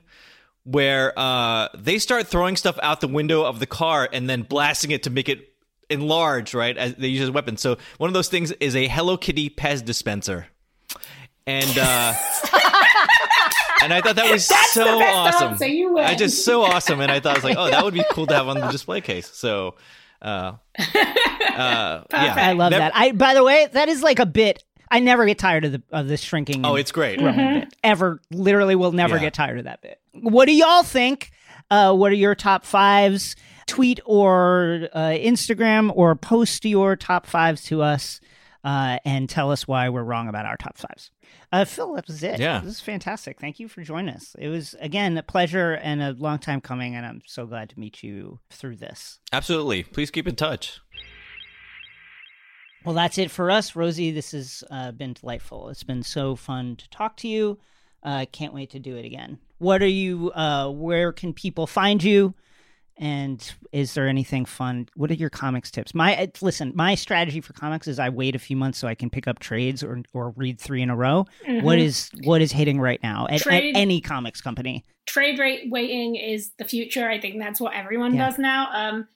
where uh, they start throwing stuff out the window of the car and then blasting it to make it enlarge, right? As they use as weapons. So one of those things is a Hello Kitty Pez dispenser, and uh, (laughs) and I thought that was That's so the best awesome. answer. You win. I just so awesome, and I thought I was like, oh, that would be cool to have on the display case. So. Uh, (laughs) uh, yeah, I love Never- that. I by the way, that is like a bit. I never get tired of the of this shrinking. Oh, it's great. growing bit. Ever, literally, will never Yeah. get tired of that bit. What do y'all think? Uh, what are your top fives? Tweet or uh, Instagram or post your top fives to us uh, and tell us why we're wrong about our top fives. Uh, Phil, that was it. Yeah. this is fantastic. Thank you for joining us. It was again a pleasure and a long time coming, and I'm so glad to meet you through this. Absolutely. Please keep in touch. Well, that's it for us, Rosie. This has uh, been delightful. It's been so fun to talk to you. Uh, can't wait to do it again. What are you? Uh, where can people find you? And is there anything fun? What are your comics tips? My uh, listen, my strategy for comics is I wait a few months so I can pick up trades or or read three in a row. What is what is hitting right now at, at any comics company? trade rate waiting is the future. I think that's what everyone Yeah. does now. Um,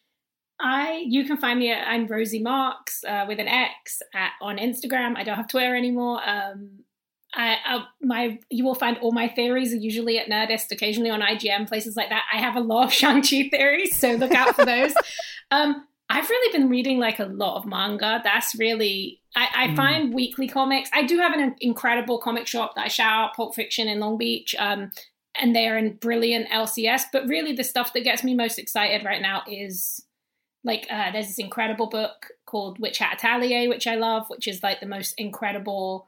I you can find me at I'm Rosie Marx uh, with an X at, on Instagram. I don't have Twitter anymore. Um, I, I my you will find all my theories are usually at Nerdist, occasionally on IGN, places like that. I have a lot of (laughs) Shang Chi theories, so look out for those. (laughs) um, I've really been reading like a lot of manga. That's really I, I Mm. find weekly comics. I do have an incredible comic shop that I shout out, Pulp Fiction in Long Beach. Um, and they're in brilliant LCS. But really, the stuff that gets me most excited right now is like uh, there's this incredible book called Witch Hat Atelier, which I love, which is like the most incredible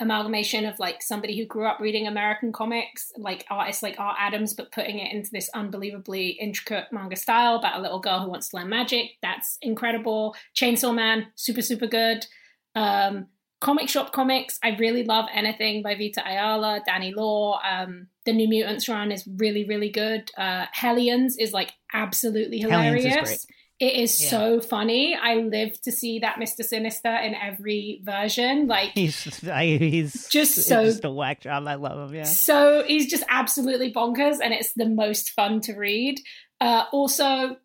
amalgamation of like somebody who grew up reading American comics, like artists like Art Adams, but putting it into this unbelievably intricate manga style about a little girl who wants to learn magic. That's incredible. Chainsaw Man, super, super good. Um, comic shop comics, I really love anything by Vita Ayala, Danny Lore. Um, the New Mutants run is really, really good. Uh, Hellions is like absolutely hilarious. It is Yeah. so funny. I live to see that Mr. Sinister in every version. Like He's I, he's Just so- just a whack job. I love him. Yeah. so he's just absolutely bonkers, and it's the most fun to read. Uh, also,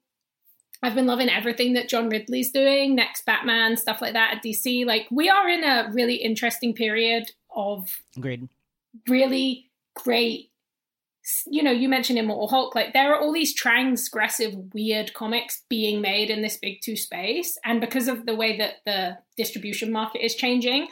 I've been loving everything that John Ridley's doing, next Batman, stuff like that at DC. Like, we are in a really interesting period of Agreed. really great. You know, you mentioned Immortal Hulk. Like, there are all these transgressive, weird comics being made in this big two space, and because of the way that the distribution market is changing,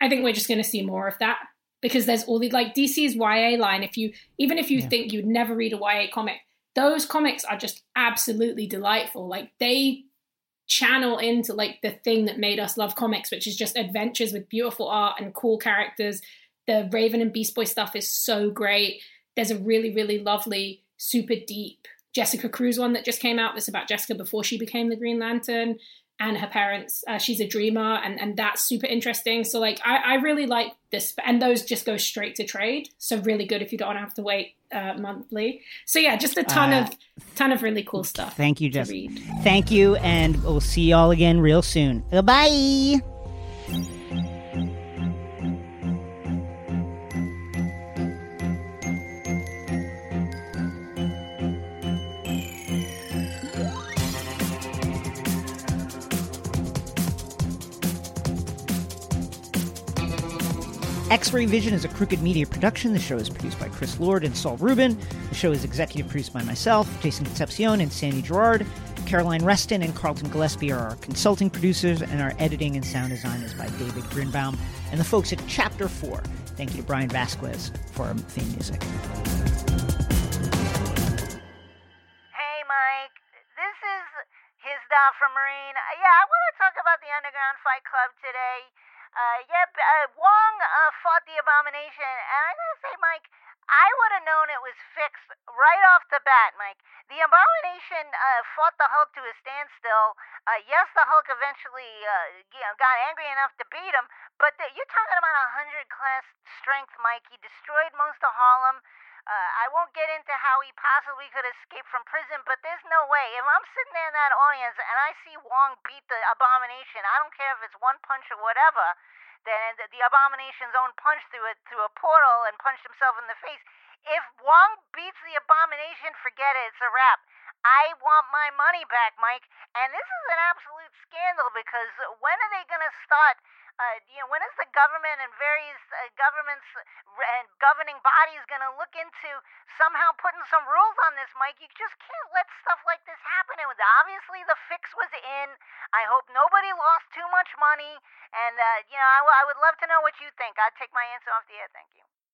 I think we're just going to see more of that because there's all the like DC's YA line. If you even if you Yeah. think you'd never read a YA comic, those comics are just absolutely delightful. Like they channel into like the thing that made us love comics, which is just adventures with beautiful art and cool characters. The Raven and Beast Boy stuff is so great. There's a really, really lovely, super deep Jessica Cruz one that just came out that's about Jessica before she became the Green Lantern and her parents. Uh, she's a dreamer, and, and that's super interesting. So, like, I, I really like this, and those just go straight to trade. So, really good if you don't have to wait uh, monthly. So, yeah, just a ton Uh, of ton of really cool stuff. Thank you, Jess. Thank you, and we'll see y'all again real soon. Goodbye. X-Ray Vision is a Crooked Media production. The show is produced by Chris Lord and Saul Rubin. The show is executive produced by myself, Jason Concepcion, and Sandy Girard. Caroline Reston and Carlton Gillespie are our consulting producers, and our editing and sound design is by David Grinbaum and the folks at Chapter 4. Thank you to Brian Vasquez for our theme music. Hey, Mike. This is Hizda from Marine. Yeah, I want to talk about the Underground Fight Club today. Uh, yep, uh, Wong uh, fought the Abomination, and I gotta say, Mike, I would have known it was fixed right off the bat, Mike. The Abomination uh, fought the Hulk to a standstill. Uh, yes, the Hulk eventually uh, know, got angry enough to beat him, but the, you're talking about a 100 class strength, Mike. He destroyed most of Harlem. Uh, I won't get into how he possibly could escape from prison, but there's no way. If I'm sitting there in that audience and I see Wong beat the abomination, I don't care if it's one punch or whatever, then the abomination's own punch through a through a portal and punched himself in the face. If Wong beats the abomination, forget it. It's a wrap. I want my money back, Mike. And this is an absolute scandal because when are they going to start? Uh, you know, when is the government and various uh, governments and governing bodies going to look into somehow putting some rules on this, Mike? You just can't let stuff like this happen. And obviously, the fix was in. I hope nobody lost too much money. And, uh, you know, I, w- I would love to know what you think. I'd take my answer off the air. Thank you.